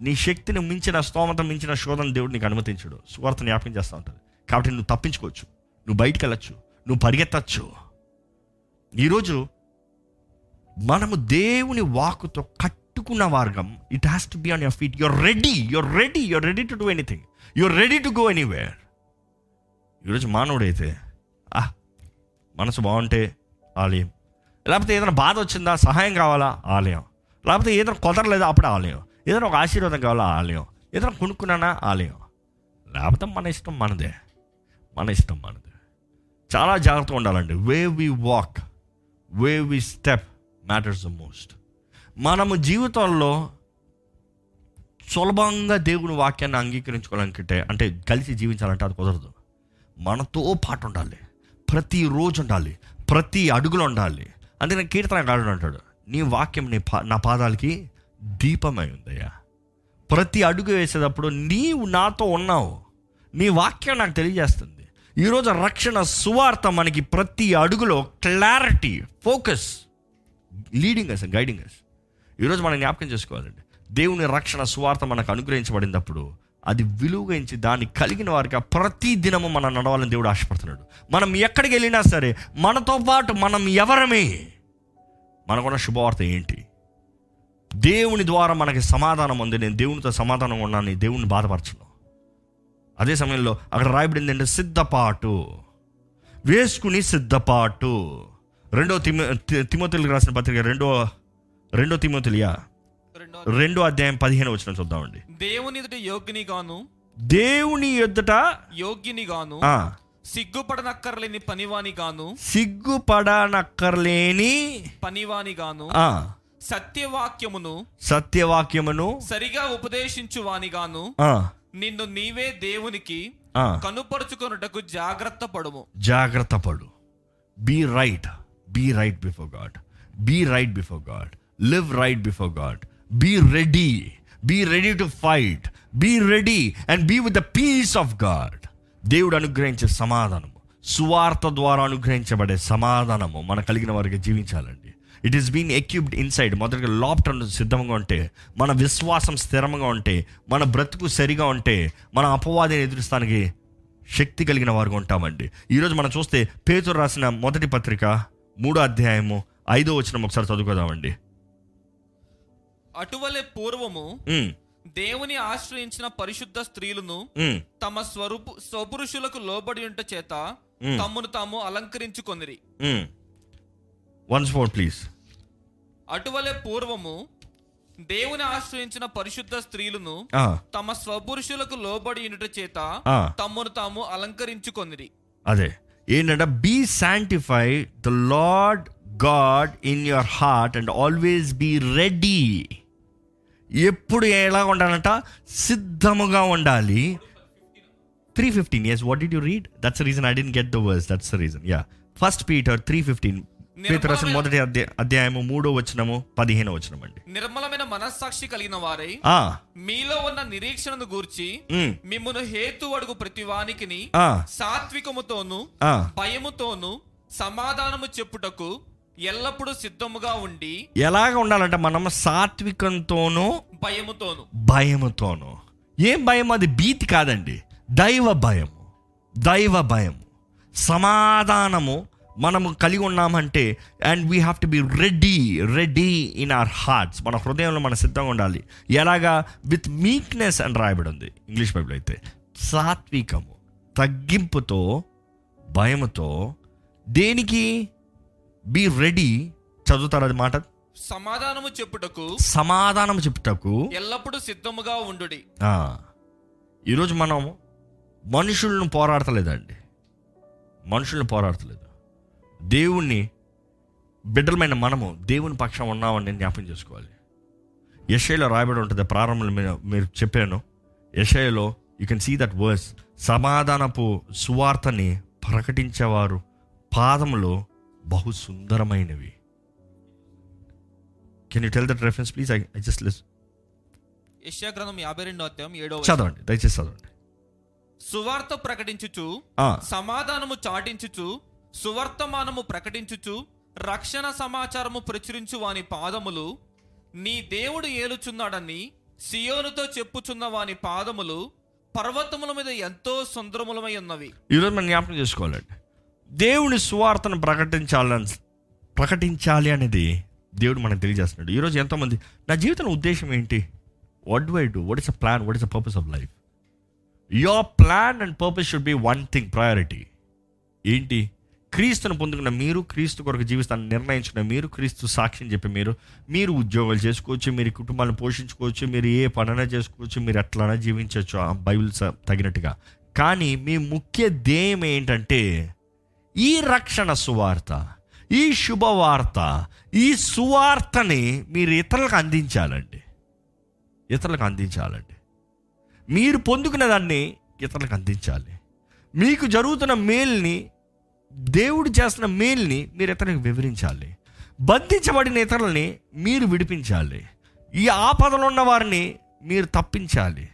నీ శక్తిని మించిన స్తోమత మించిన శోధన దేవుడు నీకు అనుమతించడు. సువార్త జ్ఞాపకం చేస్తూ ఉంటుంది. కాబట్టి నువ్వు తప్పించుకోవచ్చు. నువ్వు బయటికి వెళ్ళచ్చు. నువ్వు పరిగెత్తచ్చు. ఈరోజు మనము దేవుని వాకుతో కట్టుకున్న మార్గం it has to be on your feet your ready your ready your ready to do anything your ready to go anywhere ఈరోజు మానవుడైతే ఆ మనసు బాగుంటే ఆలయం. లేకపోతే ఏదైనా బాధ వచ్చిందా సహాయం కావాలా ఆలయం. లేకపోతే ఏదైనా కుదరలేదా అప్పుడు ఆలయం. ఏదైనా ఒక ఆశీర్వాదం కావాలా ఆలయం. ఏదైనా కొనుక్కున్నానా ఆలయం. లేకపోతే మన ఇష్టం మనదే. మన ఇష్టం మనదే. చాలా జాగ్రత్తగా ఉండాలండి. Way we walk way we step matters the most మనము జీవితంలో సులభంగా దేవుని వాక్యాన్ని అంగీకరించుకోవాలనుకుంటే అంటే కలిసి జీవించాలంటే అది కుదరదు. మనతో పాటు ఉండాలి. ప్రతి రోజు ఉండాలి. ప్రతి అడుగులో ఉండాలి. అందుకని కీర్తనకారుడు అంటాడు. నీ వాక్యం నీ పా నా పాదాలకి దీపమై ఉందయ్యా. ప్రతి అడుగు వేసేటప్పుడు నీవు నాతో ఉన్నావు. నీ వాక్యం నాకు తెలియజేస్తుంది. ఈరోజు రక్షణ సువార్త మనకి ప్రతి అడుగులో clarity focus leading us guiding us ఈరోజు మనం జ్ఞాపకం చేసుకోవాలండి. దేవుని రక్షణ స్వార్థ మనకు అనుగ్రహించబడినప్పుడు అది విలువగించి దాన్ని కలిగిన వారికి ప్రతి దినము మనం నడవాలని దేవుడు ఆశపడుతున్నాడు. మనం ఎక్కడికి వెళ్ళినా సరే మనతో పాటు మనం ఎవరమే? మనకున్న శుభవార్త ఏంటి? దేవుని ద్వారా మనకి సమాధానం ఉంది. నేను దేవునితో సమాధానం ఉన్నాను నీ దేవుని బాధపరచను. అదే సమయంలో అక్కడ రాయబడింది ఏంటంటే సిద్ధపాటు. వేసుకుని సిద్ధపాటు. రెండో తిమో తిమోతులకు రాసిన పత్రిక రెండో రెండో తిమోతులియా?
రెండో
రెండో అధ్యాయం పదిహేను వచ్చిన చూద్దామండి.
దేవుని ఎదుట యోగ్యుని గాను
దేవుని ఎదుట
యోగ్యుని గాను సిగ్గుపడనక్కర్లేని పనివాని గాను
సిగ్గుపడనక్కర్లేని
పనివాని గాను సత్యవాక్యమును
సత్యవాక్యమును
సరిగా ఉపదేశించువాని గాను
ఆ,
నిన్ను నీవే దేవునికి కనుపరుచుకొనుటకు జాగ్రత్త పడుము
జాగ్రత్త పడు be right be right before God be right before God live right before God be ready be ready to fight be ready and be with the peace of God దేవుడు అనుగ్రహించే సమాధానము. సువార్త ద్వారా అనుగ్రహించబడే సమాధానము మన కలిగిన వారికి జీవించాలండి. It is been equipped inside మొదటిగా లాప్టర్ సిద్ధంగా ఉంటే మన విశ్వాసం స్థిరంగా ఉంటే మన బ్రతుకు సరిగా ఉంటే మన అపవాదిని ఎదురుస్తానికి శక్తి కలిగిన వారుగా ఉంటామండి. ఈరోజు మనం చూస్తే పేతురు రాసిన మొదటి పత్రిక మూడో అధ్యాయము ఐదో వచనం ఒకసారి చదువుకోదామండి.
అటువలే పూర్వము దేవుని ఆశ్రయించిన పరిశుద్ధ స్త్రీలను తమ స్వరూపు స్వపురుషులకు లోబడి ఉంట చేత. తమ్మును తాము అలంకరించుకొనిరి.
ఉమ్. వన్స్ మోర్ ప్లీజ్
అటువలే పూర్వము దేవుని ఆశ్రయించిన పరిశుద్ధ స్త్రీలను తమ స్వపురుషులకు లోబడి ఉండుట చేత. తమ్మును తాము అలంకరించుకొనిరి.
అదే. ఏంటంటే be sanctify the Lord God in your heart and always be ready ఎప్పుడు ఎలా ఉండాలంట? సిద్ధముగా ఉండాలి. Three fifteen yes what did you read that's reason I didn't get the verse that's reason ya first Peter three fifteen Peter రాసిన మొదటి అధ్యాయ- అధ్యాయము మూడో వచనము పదిహేను వచనం అండి
నిర్మలమైన మనస్సాక్షి కలిగిన వారై
ఆ,
మీలో ఉన్న నిరీక్షణను గూర్చి
ఉమ్,
మిమ్మును హేతు అడుగు ప్రతి వానికిని
ఆ,
సాత్వికముతోను. భయముతోను సమాధానము చెప్పుటకు ఎల్లప్పుడూ సిద్ధముగా ఉండి
ఎలాగ ఉండాలంటే మనం సాత్వికంతోనూ
భయముతోను.
భయముతోను. ఏం భయం అది? భీతి కాదండి. దైవ భయము. దైవ భయము. సమాధానము మనము కలిగి ఉన్నామంటే and we have to be ready ready in our hearts మన హృదయంలో మన సిద్ధంగా ఉండాలి. ఎలాగా? విత్ మీక్నెస్ అని రాయబడి ఉంది. ఇంగ్లీష్ బైబిల్ అయితే. సాత్వికము తగ్గింపుతో భయముతో దేనికి? బీ రెడీ చదువుతారు అది మాట?
సమాధానము చెప్పుటకు
సమాధానం చెప్పుటకు.
ఎల్లప్పుడూ సిద్ధముగా ఉండుడి.
ఆ, ఈరోజు మనం మనుషులను పోరాడతలేదండి. మనుషులను పోరాడతలేదు. దేవుణ్ణి బిడ్డలమైన మనము దేవుని పక్షం ఉన్నామని నేను జ్ఞాపం చేసుకోవాలి. యషయలో రాయబడి ఉంటుంది ప్రారంభంలో మీరు మీరు చెప్పాను. యషయలో you can see that verse సమాధానపు సువార్తని ప్రకటించేవారు పాదములు బహు సుందరమైనవి can you tell that reference please I I just లిస్
యెషయా గ్రంథం యాభై రెండో అధ్యాయం ఏడో
చదవండి దయచేసి చదవండి.
సువార్త ప్రకటించుచు సమాధానము చాటించుచు సువర్తమానము ప్రకటించుచు రక్షణ సమాచారము ప్రచురించు వాని పాదములు నీ దేవుడు ఏలుచున్నాడని సియోనుతో చెప్పుచున్న వాని పాదములు పర్వతముల మీద ఎంతో సుందరములమై ఉన్నవి.
ఈరోజు మనం జ్ఞాపకం చేసుకోవాలండి. దేవుని సువార్తను ప్రకటించాలని ప్రకటించాలి అనేది దేవుడు మనకు తెలియజేస్తున్నాడు. ఈరోజు ఎంతోమంది నా జీవితం ఉద్దేశం ఏంటి? What why I do what is a plan what is a purpose of life your plan and purpose should be one thing priority ఏంటి? క్రీస్తును పొందుకున్న మీరు క్రీస్తు కొరకు జీవిస్తాన్ని నిర్ణయించుకున్న మీరు క్రీస్తు సాక్ష్యం చెప్పి మీరు మీరు ఉద్యోగాలు చేసుకోవచ్చు మీరు కుటుంబాలను పోషించుకోవచ్చు మీరు ఏ పనైనా చేసుకోవచ్చు మీరు ఎట్లైనా జీవించవచ్చు. ఆ బైబిల్ తగినట్టుగా. కానీ మీ ముఖ్య ధ్యేయం ఏంటంటే ఈ రక్షణ సువార్త ఈ శుభవార్త ఈ సువార్తని మీరు ఇతరులకు అందించాలండి. ఇతరులకు అందించాలండి. మీరు పొందుకున్న దాన్ని ఇతరులకు అందించాలి. మీకు జరుగుతున్న మేల్ని దేవుడు చేస్తున్న మేల్ని మీరు ఇతరులకు వివరించాలి. బంధించబడిన ఇతరులని మీరు విడిపించాలి. ఈ ఆపదలో ఉన్న వారిని మీరు తప్పించాలి.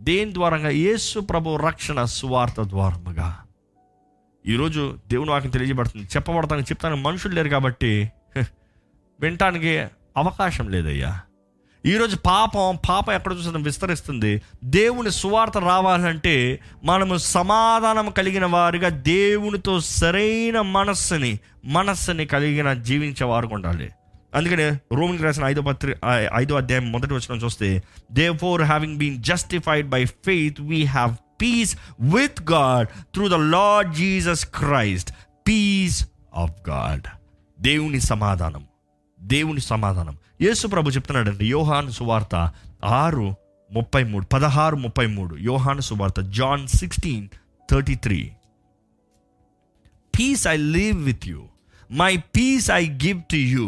దేని ద్వారంగా? యేసు ప్రభు రక్షణ సువార్త ద్వారముగా. ఈరోజు దేవుని వాకి తెలియజేయబడుతుంది. చెప్పబడతాను చెప్తాను మనుషులు లేరు కాబట్టి హ, వినటానికి అవకాశం లేదయ్యా. ఈరోజు పాపం పాపం ఎక్కడ చూసినా విస్తరిస్తుంది. దేవుని సువార్త రావాలంటే మనము సమాధానం కలిగిన వారిగా దేవునితో సరైన మనస్సుని మనస్సుని కలిగిన జీవించే వారు ఉండాలి. అందుకనే రోమిన్ రాసిన ఐదో పత్రి ఐదో అధ్యాయం మొదటి వచ్చిన చూస్తే therefore having been justified by faith we have peace with God through the Lord Jesus Christ peace of God దేవుని సమాధానం. దేవుని సమాధానం. యేసు ప్రభు చెప్తున్నాడండి యోహాను సువార్త ఆరు ముప్పై మూడు పదహారు ముప్పై మూడు యోహాను సువార్త John sixteen thirty three. Peace I live with you my peace I give to you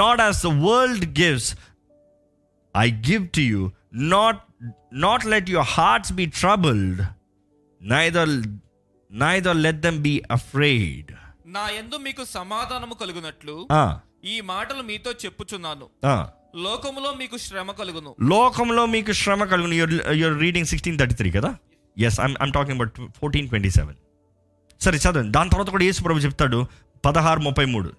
not as the world gives I give to you not not let your hearts be troubled neither neither let them be afraid
నా ఎందు మీకు సమాధానము కలుగునట్లు ఈ మాటలు మీతో చెప్పుచున్నాను. లోకములో మీకు శ్రమ కలుగును.
లోకంలో మీకు శ్రమ కలుగును. Your reading sixteen thirty three కదా? Yes I'm I'm talking about fourteen twenty seven సరే చదవండి. దాని తర్వాత కూడా యేసు ప్రభు చెప్తాడు పదహారు ముప్పై మూడు.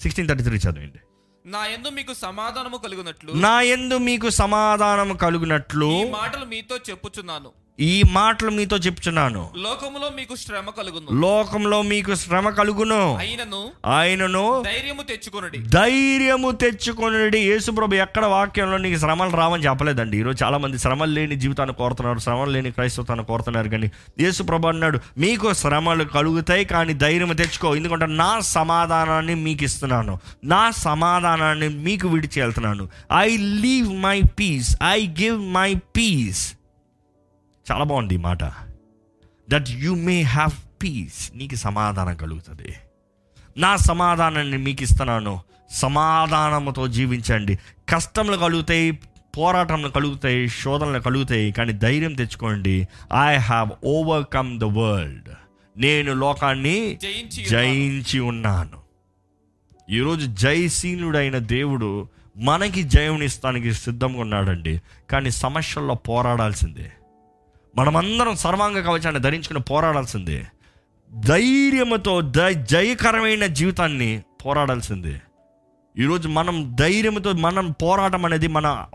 సిక్స్టీన్ థర్టీ త్రీ చదవండి.
నా యందు మీకు సమాధానము కలుగునట్లు.
నా యందు మీకు సమాధానం కలుగునట్లు.
మాటలు మీతో చెప్పుచున్నాను.
ఈ మాటలు మీతో చెప్తున్నాను.
లోకములో మీకు శ్రమ కలుగును.
లోకంలో మీకు శ్రమ కలుగును.
అయినను
ఆయనను
ధైర్యము తెచ్చుకొనుడి.
ధైర్యము తెచ్చుకొనుడి. యేసుప్రభు ఎక్కడ వాక్యంలో నీకు శ్రమలు రావని చెప్పలేదండి. ఈరోజు చాలా మంది శ్రమలు లేని జీవితాన్ని కోరుతున్నారు శ్రమలు లేని క్రైస్తవతాన్ని కోరుతున్నారు కానీ యేసుప్రభు అన్నాడు మీకు శ్రమలు కలుగుతాయి కానీ ధైర్యం తెచ్చుకో. ఎందుకంటే నా సమాధానాన్ని మీకు ఇస్తున్నాను. నా సమాధానాన్ని మీకు విడిచి వెళ్తున్నాను. I leave my peace I give my peace చాలా బాగుంది ఈ మాట. That you may have peace నీకు సమాధానం కలుగుతుంది. నా సమాధానాన్ని మీకు ఇస్తున్నాను. సమాధానంతో జీవించండి. కష్టములు కలుగుతాయి పోరాటంలు కలుగుతాయి శోధనలు కలుగుతాయి కానీ ధైర్యం తెచ్చుకోండి. I have overcome the world నేను లోకాన్ని
జయించి
ఉన్నాను. ఈరోజు జయశీలుడైన దేవుడు మనకి జయమునిస్తానికి సిద్ధంగా ఉన్నాడండి. కానీ సమస్యల్లో పోరాడాల్సిందే. మనమందరం సర్వాంగ కవచాన్ని ధరించుకుని పోరాడాల్సిందే. ధైర్యముతో ద జయకరమైన జీవితాన్ని పోరాడాల్సిందే. ఈరోజు మనం ధైర్యంతో మనం పోరాటం అనేది మన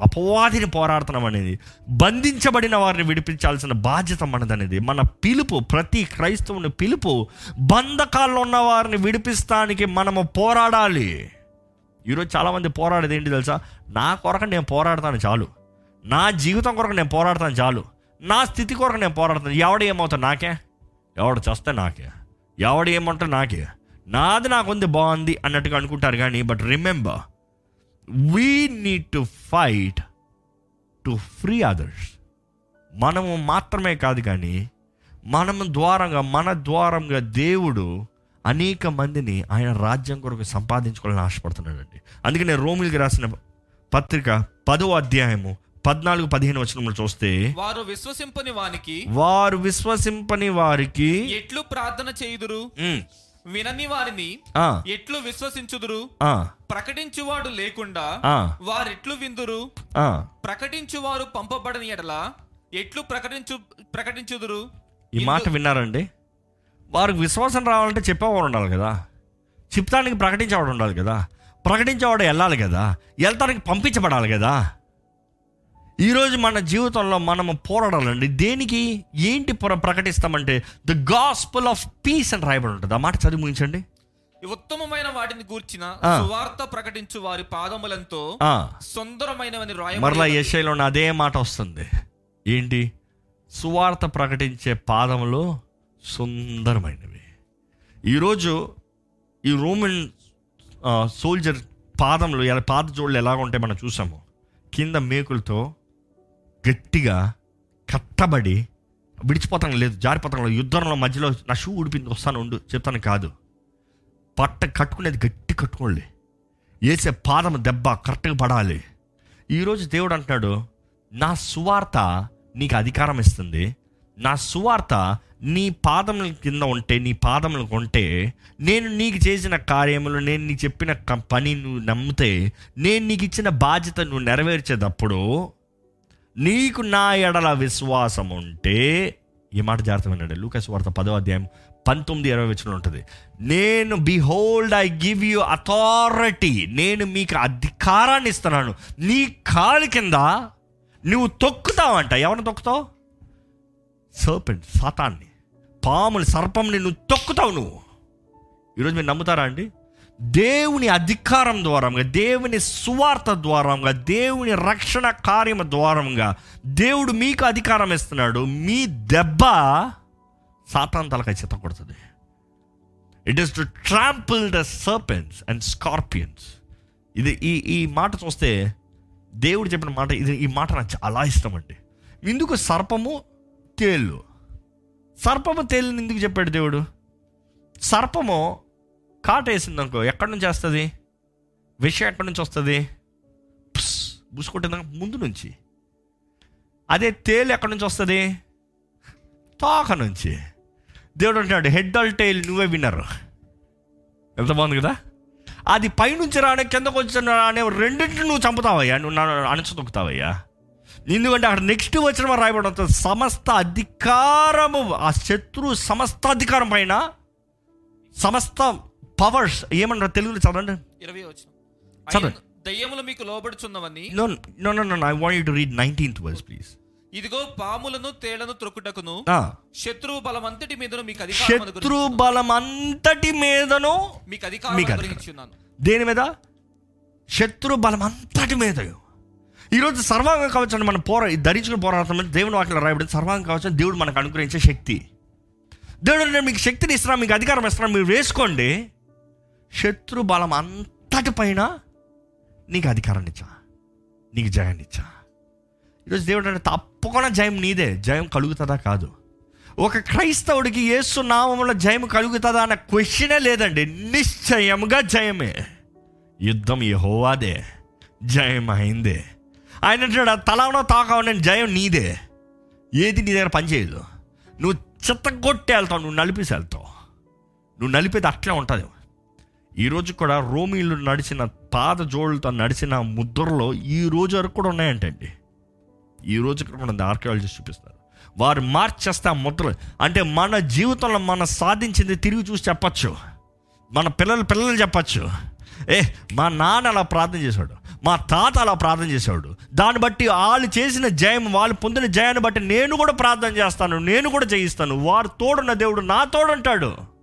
అపవాదిని పోరాడటం అనేది బంధించబడిన వారిని విడిపించాల్సిన బాధ్యత మనదనేది. మన పిలుపు ప్రతి క్రైస్తవుని పిలుపు బంధకాల్లో ఉన్న వారిని విడిపిస్తానికి మనము పోరాడాలి. ఈరోజు చాలామంది పోరాడేది ఏంటి తెలుసా? నా కొరకు నేను పోరాడతాను చాలు. నా జీవితం కొరకు నేను పోరాడతాను చాలు. నా స్థితి కొరకు నేను పోరాడుతాను ఎవడు ఏమవుతా నాకే? ఎవడు చేస్తే నాకే. ఎవడు ఏమంటే నాకే. నాది నాకుంది బాగుంది అన్నట్టుగా అనుకుంటారు కానీ but remember we need to fight to free others మనము మాత్రమే కాదు కానీ మనము ద్వారంగా మన ద్వారంగా దేవుడు అనేక మందిని ఆయన రాజ్యం కొరకు సంపాదించుకోవాలని ఆశపడుతున్నాడండి. అందుకే నేను రోమిల్కి రాసిన పత్రిక పదో అధ్యాయము పద్నాలుగు పదిహేను వచనములు చూస్తే
వారు విశ్వసింపని వానికి
వారు విశ్వసింపని వారికి
ఎట్లు ప్రార్థన చేయుదురు? వినని వారిని ఎట్లు విశ్వసించుదురు? ప్రకటించువాడు లేకుండా వారెట్లు విందురు. ప్రకటించువారు పంపబడని ఎడల ఎట్లు ప్రకటించు ప్రకటించుదురు?
ఈ మాట విన్నారండి? వారికి విశ్వాసం రావాలంటే చెప్పేవాడు ఉండాలి కదా. చెప్తానికి ప్రకటించేవాడు ఉండాలి కదా. ప్రకటించేవాడు వెళ్ళాలి కదా. వెళ్తానికి పంపించబడాలి కదా. ఈరోజు మన జీవితంలో మనము పోరాడాలండి. దేనికి? ఏంటి ప్ర- ప్రకటిస్తామంటే ద గాస్పుల్ ఆఫ్ పీస్ అని రాయబడి ఉంటుంది. ఆ మాట చదివి ముగించండి.
ఉత్తమమైన వాటిని గూర్చిన. సువార్త ప్రకటించు వారి పాదములంతో సుందరమైనవని
మరలా
రాయ
యశైలో అదే మాట వస్తుంది. ఏంటి? సువార్త ప్రకటించే పాదములు సుందరమైనవి. ఈరోజు ఈ రోమన్ సోల్జర్ పాదములు ఎలా పాద జోళ్ళు ఎలాగ ఉంటాయి మనం చూసాము. కింద మేకులతో గట్టిగా కట్టబడి విడిచిపోతాం లేదు జారిపోతాం లేదు. యుద్ధంలో మధ్యలో నా షూ ఊడిపింది వస్తాను ఉండు చెప్తాను కాదు. పట్ట కట్టుకునేది గట్టి కట్టుకోండి. వేసే పాదం దెబ్బ కరెక్ట్గా పడాలి. ఈరోజు దేవుడు అంటున్నాడు నా సువార్త నీకు అధికారం ఇస్తుంది. నా సువార్త నీ పాదముల కింద ఉంటే నీ పాదములకు ఉంటే నేను నీకు చేసిన కార్యములు నేను నీకు చెప్పిన క- పని నువ్వు నమ్మితే నేను నీకు ఇచ్చిన బాధ్యత నువ్వు నెరవేర్చేటప్పుడు నీకు నా ఎడల విశ్వాసం ఉంటే ఈ మాట జాగ్రత్త వినండి లూకస్ వార్త పదో అధ్యాయం పంతొమ్మిది ఇరవై వచ్చిన ఉంటుంది. నేను behold I give you authority నేను మీకు అధికారాన్ని ఇస్తున్నాను. నీ కాలు కింద నువ్వు తొక్కుతావంట. ఎవరిని తొక్కుతావు? సర్పెంట్ సాతాన్ని. పాములు సర్పంని నువ్వు తొక్కుతావు నువ్వు. ఈరోజు మీరు నమ్ముతారా అండి? దేవుని అధికారం ద్వారంగా దేవుని సువార్త ద్వారంగా దేవుని రక్షణ కార్యం ద్వారంగా దేవుడు మీకు అధికారం ఇస్తున్నాడు. మీ దెబ్బ సాతాన్ తలకై చెత్త it is to trample the serpents and scorpions ఇది ఈ ఈ మాట చూస్తే దేవుడు చెప్పిన మాట ఇది ఈ మాట నాకు చాలా ఇష్టం అండి. ఎందుకు సర్పము తేళ్ళు సర్పము తేలుని ఎందుకు చెప్పాడు దేవుడు? సర్పము కాటేసింది అనుకో ఎక్కడి నుంచి వస్తుంది? విషయం ఎక్కడి నుంచి వస్తుంది? బుసుకొట్టిందా ముందు నుంచి. అదే తేలు ఎక్కడి నుంచి వస్తుంది? తోక నుంచి. దేవుడు అంటున్నాడు హెడ్ ఆల్ టైల్ నువ్వే విన్నర్ ఎంత బాగుంది కదా? అది పైనుంచి రానే కిందకు వచ్చిన రానే రెండింటిని నువ్వు చంపుతావయ్యా. నువ్వు నన్ను అణచుతొక్కుతావయ్యా ఎందుకంటే అక్కడ నెక్స్ట్ వచ్చిన రాయబడి సమస్త అధికారము ఆ శత్రు సమస్త అధికారం పైన సమస్త పవర్స్ ఏమన్నారు తెలుగులో చదవండి.
ఇరవై వచ్చిన
చదవండి.
దయ్యములు మీకు లోబడుచున్నవని
no no no no I want you to read nineteenth verse please
ఇదిగో పాములను తేళ్ళను త్రొక్కుటకును
ఆ,
శత్రువు బలమంతటి మీదను మీకు అధికారం
శత్రు బలం అంతటి మీదను
మీకు అధికారం. అనుగ్రహించున్నాను
దేని మీద? శత్రు బలం అంతటి మీద ఈరోజు సర్వాంగ కవచాన్ని మనం పోరా ధరించుకుని పోరాటం దేవుని వాటిలో రాయబడింది సర్వాంగ కవచం దేవుడు మనకు అనుగ్రహించే శక్తి. దేవుడు నేను మీకు శక్తిని ఇస్తున్నాను మీకు అధికారం ఇస్తున్నాను మీరు వేసుకోండి. శత్రు బలం అంతటి పైన నీకు అధికారాన్ని ఇచ్చా నీకు జయాన్ని ఇచ్చా ఈరోజు దేవుడు అంటే తప్పకుండా జయం నీదే జయం కలుగుతుందా కాదు. ఒక క్రైస్తవుడికి ఏసు నామంలో జయం కలుగుతుందా అన్న క్వశ్చనే లేదండి నిశ్చయముగా జయమే. యుద్ధం యహోవాదే జయం అయిందే. ఆయన అంటాడు తలానో తాకావు నేను జయం నీదే. ఏది నీ దగ్గర పనిచేయదు నువ్వు చెత్త కొట్టి వెళ్తావు నువ్వు నలిపేసి వెళ్తావు. నువ్వు నలిపేది అట్లే ఉంటుంది ఈరోజు కూడా రోమిలు నడిచిన పాద జోళ్ళతో నడిచిన ముద్రలో ఈ రోజు వరకు కూడా ఉన్నాయంటండి. ఈ రోజు కూడా మన ఆర్కియాలజిస్ట్ చూపిస్తారు వారు మార్చేస్తే ఆ ముద్రలు అంటే మన జీవితంలో మనం సాధించింది తిరిగి చూసి చెప్పచ్చు. మన పిల్లలు పిల్లలు చెప్పచ్చు. ఏ మా నాన్న అలా ప్రార్థన చేశాడు మా తాత అలా ప్రార్థన చేశాడు. దాన్ని బట్టి వాళ్ళు చేసిన జయం వాళ్ళు పొందిన జయాన్ని బట్టి నేను కూడా ప్రార్థన చేస్తాను నేను కూడా జయిస్తాను. వారు తోడున్న దేవుడు నా తోడుంటాడు.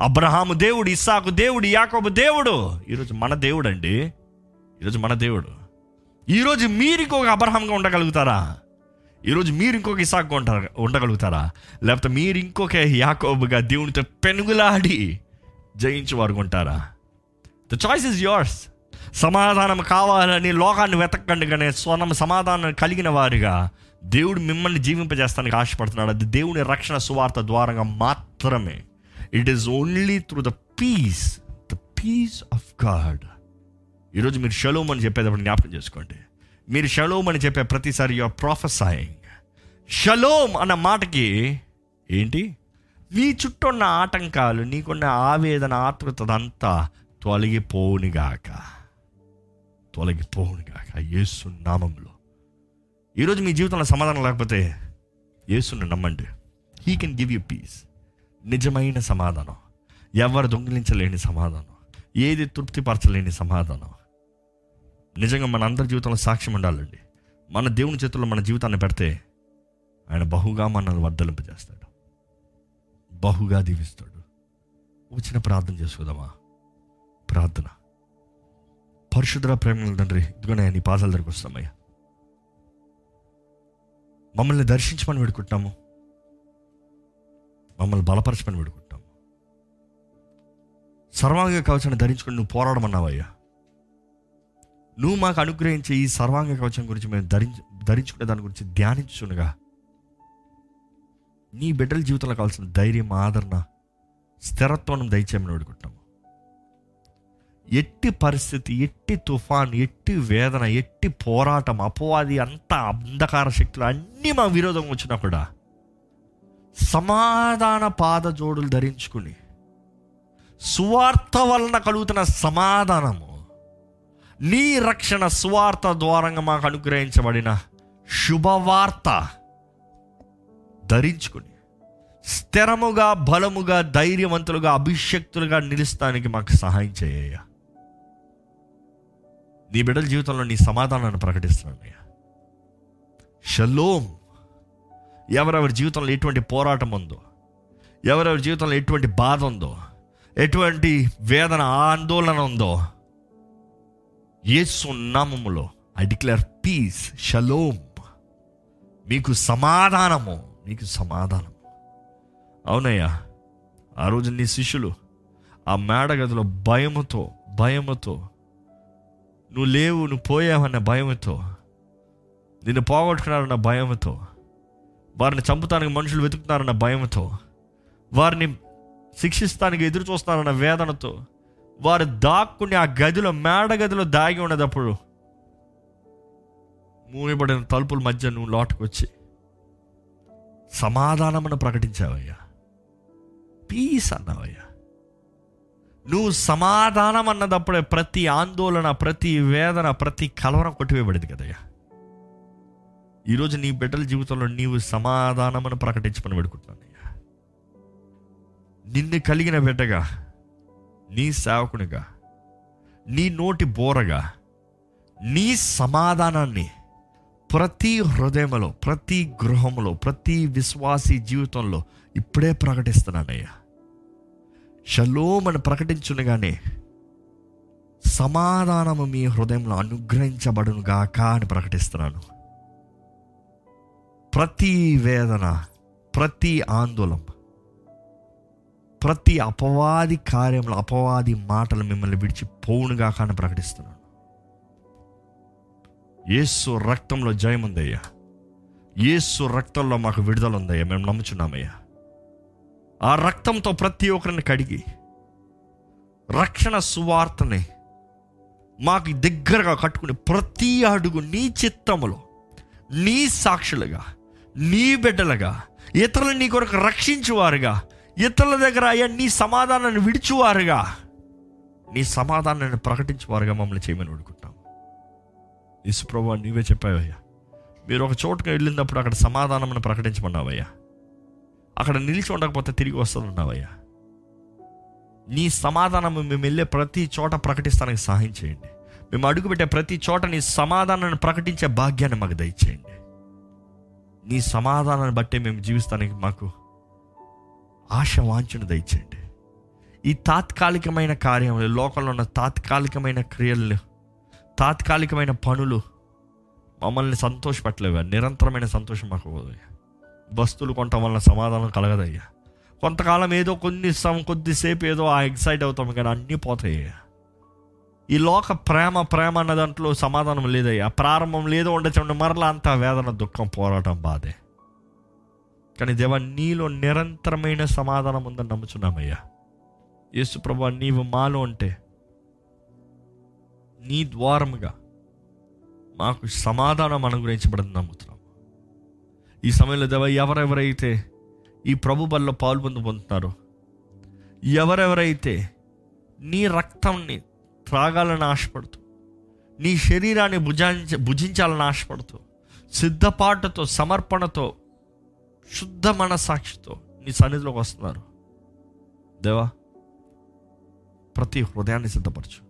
అబ్రహాము దేవుడు ఇస్సాకు దేవుడు యాకోబు దేవుడు. ఈరోజు మన దేవుడు అండి ఈరోజు మన దేవుడు. ఈరోజు మీరు ఇంకొక అబ్రహాంగా ఉండగలుగుతారా? ఈరోజు మీరు ఇంకొక ఇసాక్గా ఉంటారు ఉండగలుగుతారా? లేకపోతే మీరు ఇంకొక యాకోబుగా దేవునితో పెనుగులాడి జయించు వారు ఉంటారా? ద చాయిస్ ఇస్ యోర్స్ సమాధానం కావాలని లోకాన్ని వెతకండి కానీ స్వనం సమాధానం కలిగిన వారిగా దేవుడు మిమ్మల్ని జీవింపజేస్తానికి ఆశపడుతున్నాడు. అది దేవుని రక్షణ సువార్త ద్వారంగా మాత్రమే. It is only through the peace the peace of God ఈరోజు మీరు షలోమ్ అని చెప్పేటప్పుడు జ్ఞాపకం చేసుకోండి. మీరు షలోమ్ అని చెప్పే ప్రతిసారి యువర్ ప్రొఫెసాయింగ్ షలోమ్ అన్న మాటకి ఏంటి? నీ చుట్టూ ఉన్న ఆటంకాలు నీకున్న ఆవేదన ఆతృత తొలగిపోనిగాక. తొలగిపోనిగాక యేసు నామంలో. ఈరోజు మీ జీవితంలో సమాధానం లేకపోతే యేసుని నమ్మండి. He can give you peace నిజమైన సమాధానం. ఎవరు దొంగిలించలేని సమాధానం. ఏది తృప్తిపరచలేని సమాధానం. నిజంగా మన అందరి జీవితంలో సాక్ష్యం ఉండాలండి. మన దేవుని చేతుల్లో మన జీవితాన్ని పెడితే ఆయన బహుగా మనల్ని వర్ధలింపజేస్తాడు. బహుగా దీవిస్తాడు. వచ్చిన ప్రార్థన చేసుకుందామా? ప్రార్థన. పరిశుద్ధ ప్రేమ తండ్రి ఇదిగోనే నీ పాదాల దగ్గరకు వస్తామయ్యా. మమ్మల్ని దర్శించమని పెడుకుంటున్నాము మమ్మల్ని బలపరచమని వేడుకుంటాము సర్వాంగ కవచాన్ని ధరించుకొని నువ్వు పోరాడమన్నావయ్యా. నువ్వు మాకు అనుగ్రహించే ఈ సర్వాంగ కవచం గురించి మేము ధరించు ధరించుకునే దాని గురించి ధ్యానించునుగా నీ బిడ్డల జీవితంలో కావాల్సిన ధైర్యం ఆదరణ స్థిరత్వం దయచేయమని వేడుకుంటాము. ఎట్టి పరిస్థితి ఎట్టి తుఫాన్ ఎట్టి వేదన ఎట్టి పోరాటం అపవాది అంత అంధకార శక్తులు అన్నీ మా విరోధం వచ్చినా కూడా సమాధాన పాద జోడులు ధరించుకుని సువార్త వలన కలుగుతున్న సమాధానము నీ రక్షణ సువార్త ద్వారంగా మాకు అనుగ్రహించబడిన శుభవార్త ధరించుకుని స్థిరముగా బలముగా ధైర్యవంతులుగా అభిషక్తులుగా నిలుస్తానికి మాకు సహాయం చేయ నీ బిడ్డల జీవితంలో నీ సమాధానాన్ని ప్రకటిస్తున్నానయ్యా. షలోం ఎవరెవరి జీవితంలో ఎటువంటి పోరాటం ఉందో ఎవరెవరి జీవితంలో ఎటువంటి బాధ ఉందో ఎటువంటి వేదన ఆందోళన ఉందో యేసు నామములో ఐ డిక్లేర్ పీస్ షలోమ్ మీకు సమాధానము మీకు సమాధానం అవునయ్యా ఆ రోజు నీ శిష్యులు ఆ మేడ గదిలో భయముతో భయముతో నువ్వు లేవు నువ్వు పోయావన్న భయముతో నిన్ను పోగొట్టుకున్నారన్న భయముతో వారిని చంపుతానికి మనుషులు వెతుకుతారన్న భయంతో వారిని శిక్షిస్తానికి ఎదురు చూస్తారన్న వేదనతో వారు దాక్కుని ఆ గదిలో మేడ గదిలో దాగి ఉన్నదప్పుడు మూయబడిన తలుపుల మధ్య నువ్వు లోటుకొచ్చి సమాధానమును ప్రకటించావయ్యా. పీస్ అన్నావయ్యా. నువ్వు సమాధానం అన్నదప్పుడే ప్రతి ఆందోళన ప్రతి వేదన ప్రతి కలవరం కొట్టివేయబడింది కదయ్యా. ఈరోజు నీ బిడ్డల జీవితంలో నీవు సమాధానమును ప్రకటించమని పెడుకుంటున్నానయ్యా నిన్ను కలిగిన బిడ్డగా నీ సేవకునిగా నీ నోటి బోరగా నీ సమాధానాన్ని ప్రతి హృదయంలో ప్రతి గృహంలో ప్రతి విశ్వాసీ జీవితంలో ఇప్పుడే ప్రకటిస్తున్నానయ్యా షలోమని ప్రకటించునగానే సమాధానము మీ హృదయంలో అనుగ్రహించబడును గాక అని ప్రకటిస్తున్నాను. ప్రతి వేదన ప్రతి ఆందోళన ప్రతి అపవాది కార్యంలో అపవాది మాటలు మిమ్మల్ని విడిచి పోవునుగాక అని ప్రకటిస్తున్నాను యేసు రక్తంలో జయముందయ్యా. ఏసు యేసు రక్తంలో మాకు విడుదల ఉందయ్యా మేము నమ్ముచున్నామయ్యా. ఆ రక్తంతో ప్రతి ఒక్కరిని కడిగి రక్షణ సువార్తని మాకు దగ్గరగా కట్టుకుని ప్రతి అడుగు నీ చిత్తములో నీ సాక్షులుగా నీ బిడ్డలుగా ఇతరులు నీ కొరకు రక్షించువారుగా ఇతరుల దగ్గర అయ్యా నీ సమాధానాన్ని విడిచువారుగా నీ సమాధానాన్ని ప్రకటించువారుగా మమ్మల్ని చేయమని అడుగుతున్నాం. ఇసుప్రభు నీవే చెప్పావయ్యా. మీరు ఒక చోటుకు వెళ్ళినప్పుడు అక్కడ సమాధానం ప్రకటించమన్నావయ్యా. అక్కడ నిలిచి ఉండకపోతే తిరిగి వస్తుందన్నావయ్యా నీ సమాధానం మేము వెళ్ళే ప్రతి చోట ప్రకటిస్తానికి సహాయం చేయండి. మేము అడుగుపెట్టే ప్రతి చోట నీ సమాధానాన్ని ప్రకటించే భాగ్యాన్ని మాకు దయచేయండి. నీ సమాధానాన్ని బట్టే మేము జీవిస్తానికి మాకు ఆశ వాంఛను దయచేయండి. ఈ తాత్కాలికమైన కార్యములు లోకంలో ఉన్న తాత్కాలికమైన క్రియలు తాత్కాలికమైన పనులు మమ్మల్ని సంతోషపెట్టలేవా నిరంతరమైన సంతోషం మాకు వస్తువులు కొనటం వల్ల సమాధానం కలగదయ్యా కొంతకాలం ఏదో కొన్ని సం కొద్దిసేపు ఏదో ఆ ఎక్సైట్ అవుతాం కానీ అన్నీ పోతాయి ఈ లోక ప్రేమ ప్రేమ అన్న దాంట్లో సమాధానం లేదయ్యా. ప్రారంభం లేదో ఉండొచ్చు మరలా అంత వేదన దుఃఖం పోరాటం బాధే. కానీ దేవా నీలో నిరంతరమైన సమాధానం ఉందని నమ్ముచున్నామయ్యా. యేసు ప్రభా నీవు మాలో ఉంటే నీ ద్వారముగా మాకు సమాధానం అనుగ్రహించబడని నమ్ముతున్నాం. ఈ సమయంలో దేవ ఎవరెవరైతే ఈ ప్రభు బల్లో పాల్పొందు పొందుతున్నారో ఎవరెవరైతే నీ రక్తంని త్రాగాలని ఆశపడుతూ నీ శరీరాన్ని భుజాంచ భుజించాలని ఆశపడుతూ సిద్ధపాటుతో సమర్పణతో శుద్ధ మనసాక్షితో నీ సన్నిధిలోకి వస్తున్నారు. దేవా ప్రతి హృదయాన్ని సిద్ధపరచు.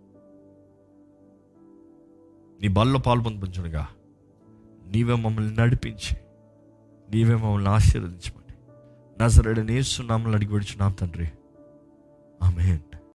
నీ బల్లో పాల్పొందుగా నీవే మమ్మల్ని నడిపించి నీవే మమ్మల్ని ఆశీర్వదించమని. నజరడని నేస్తున్నామని అడిగి విడిచున్నాం తండ్రి. ఆమె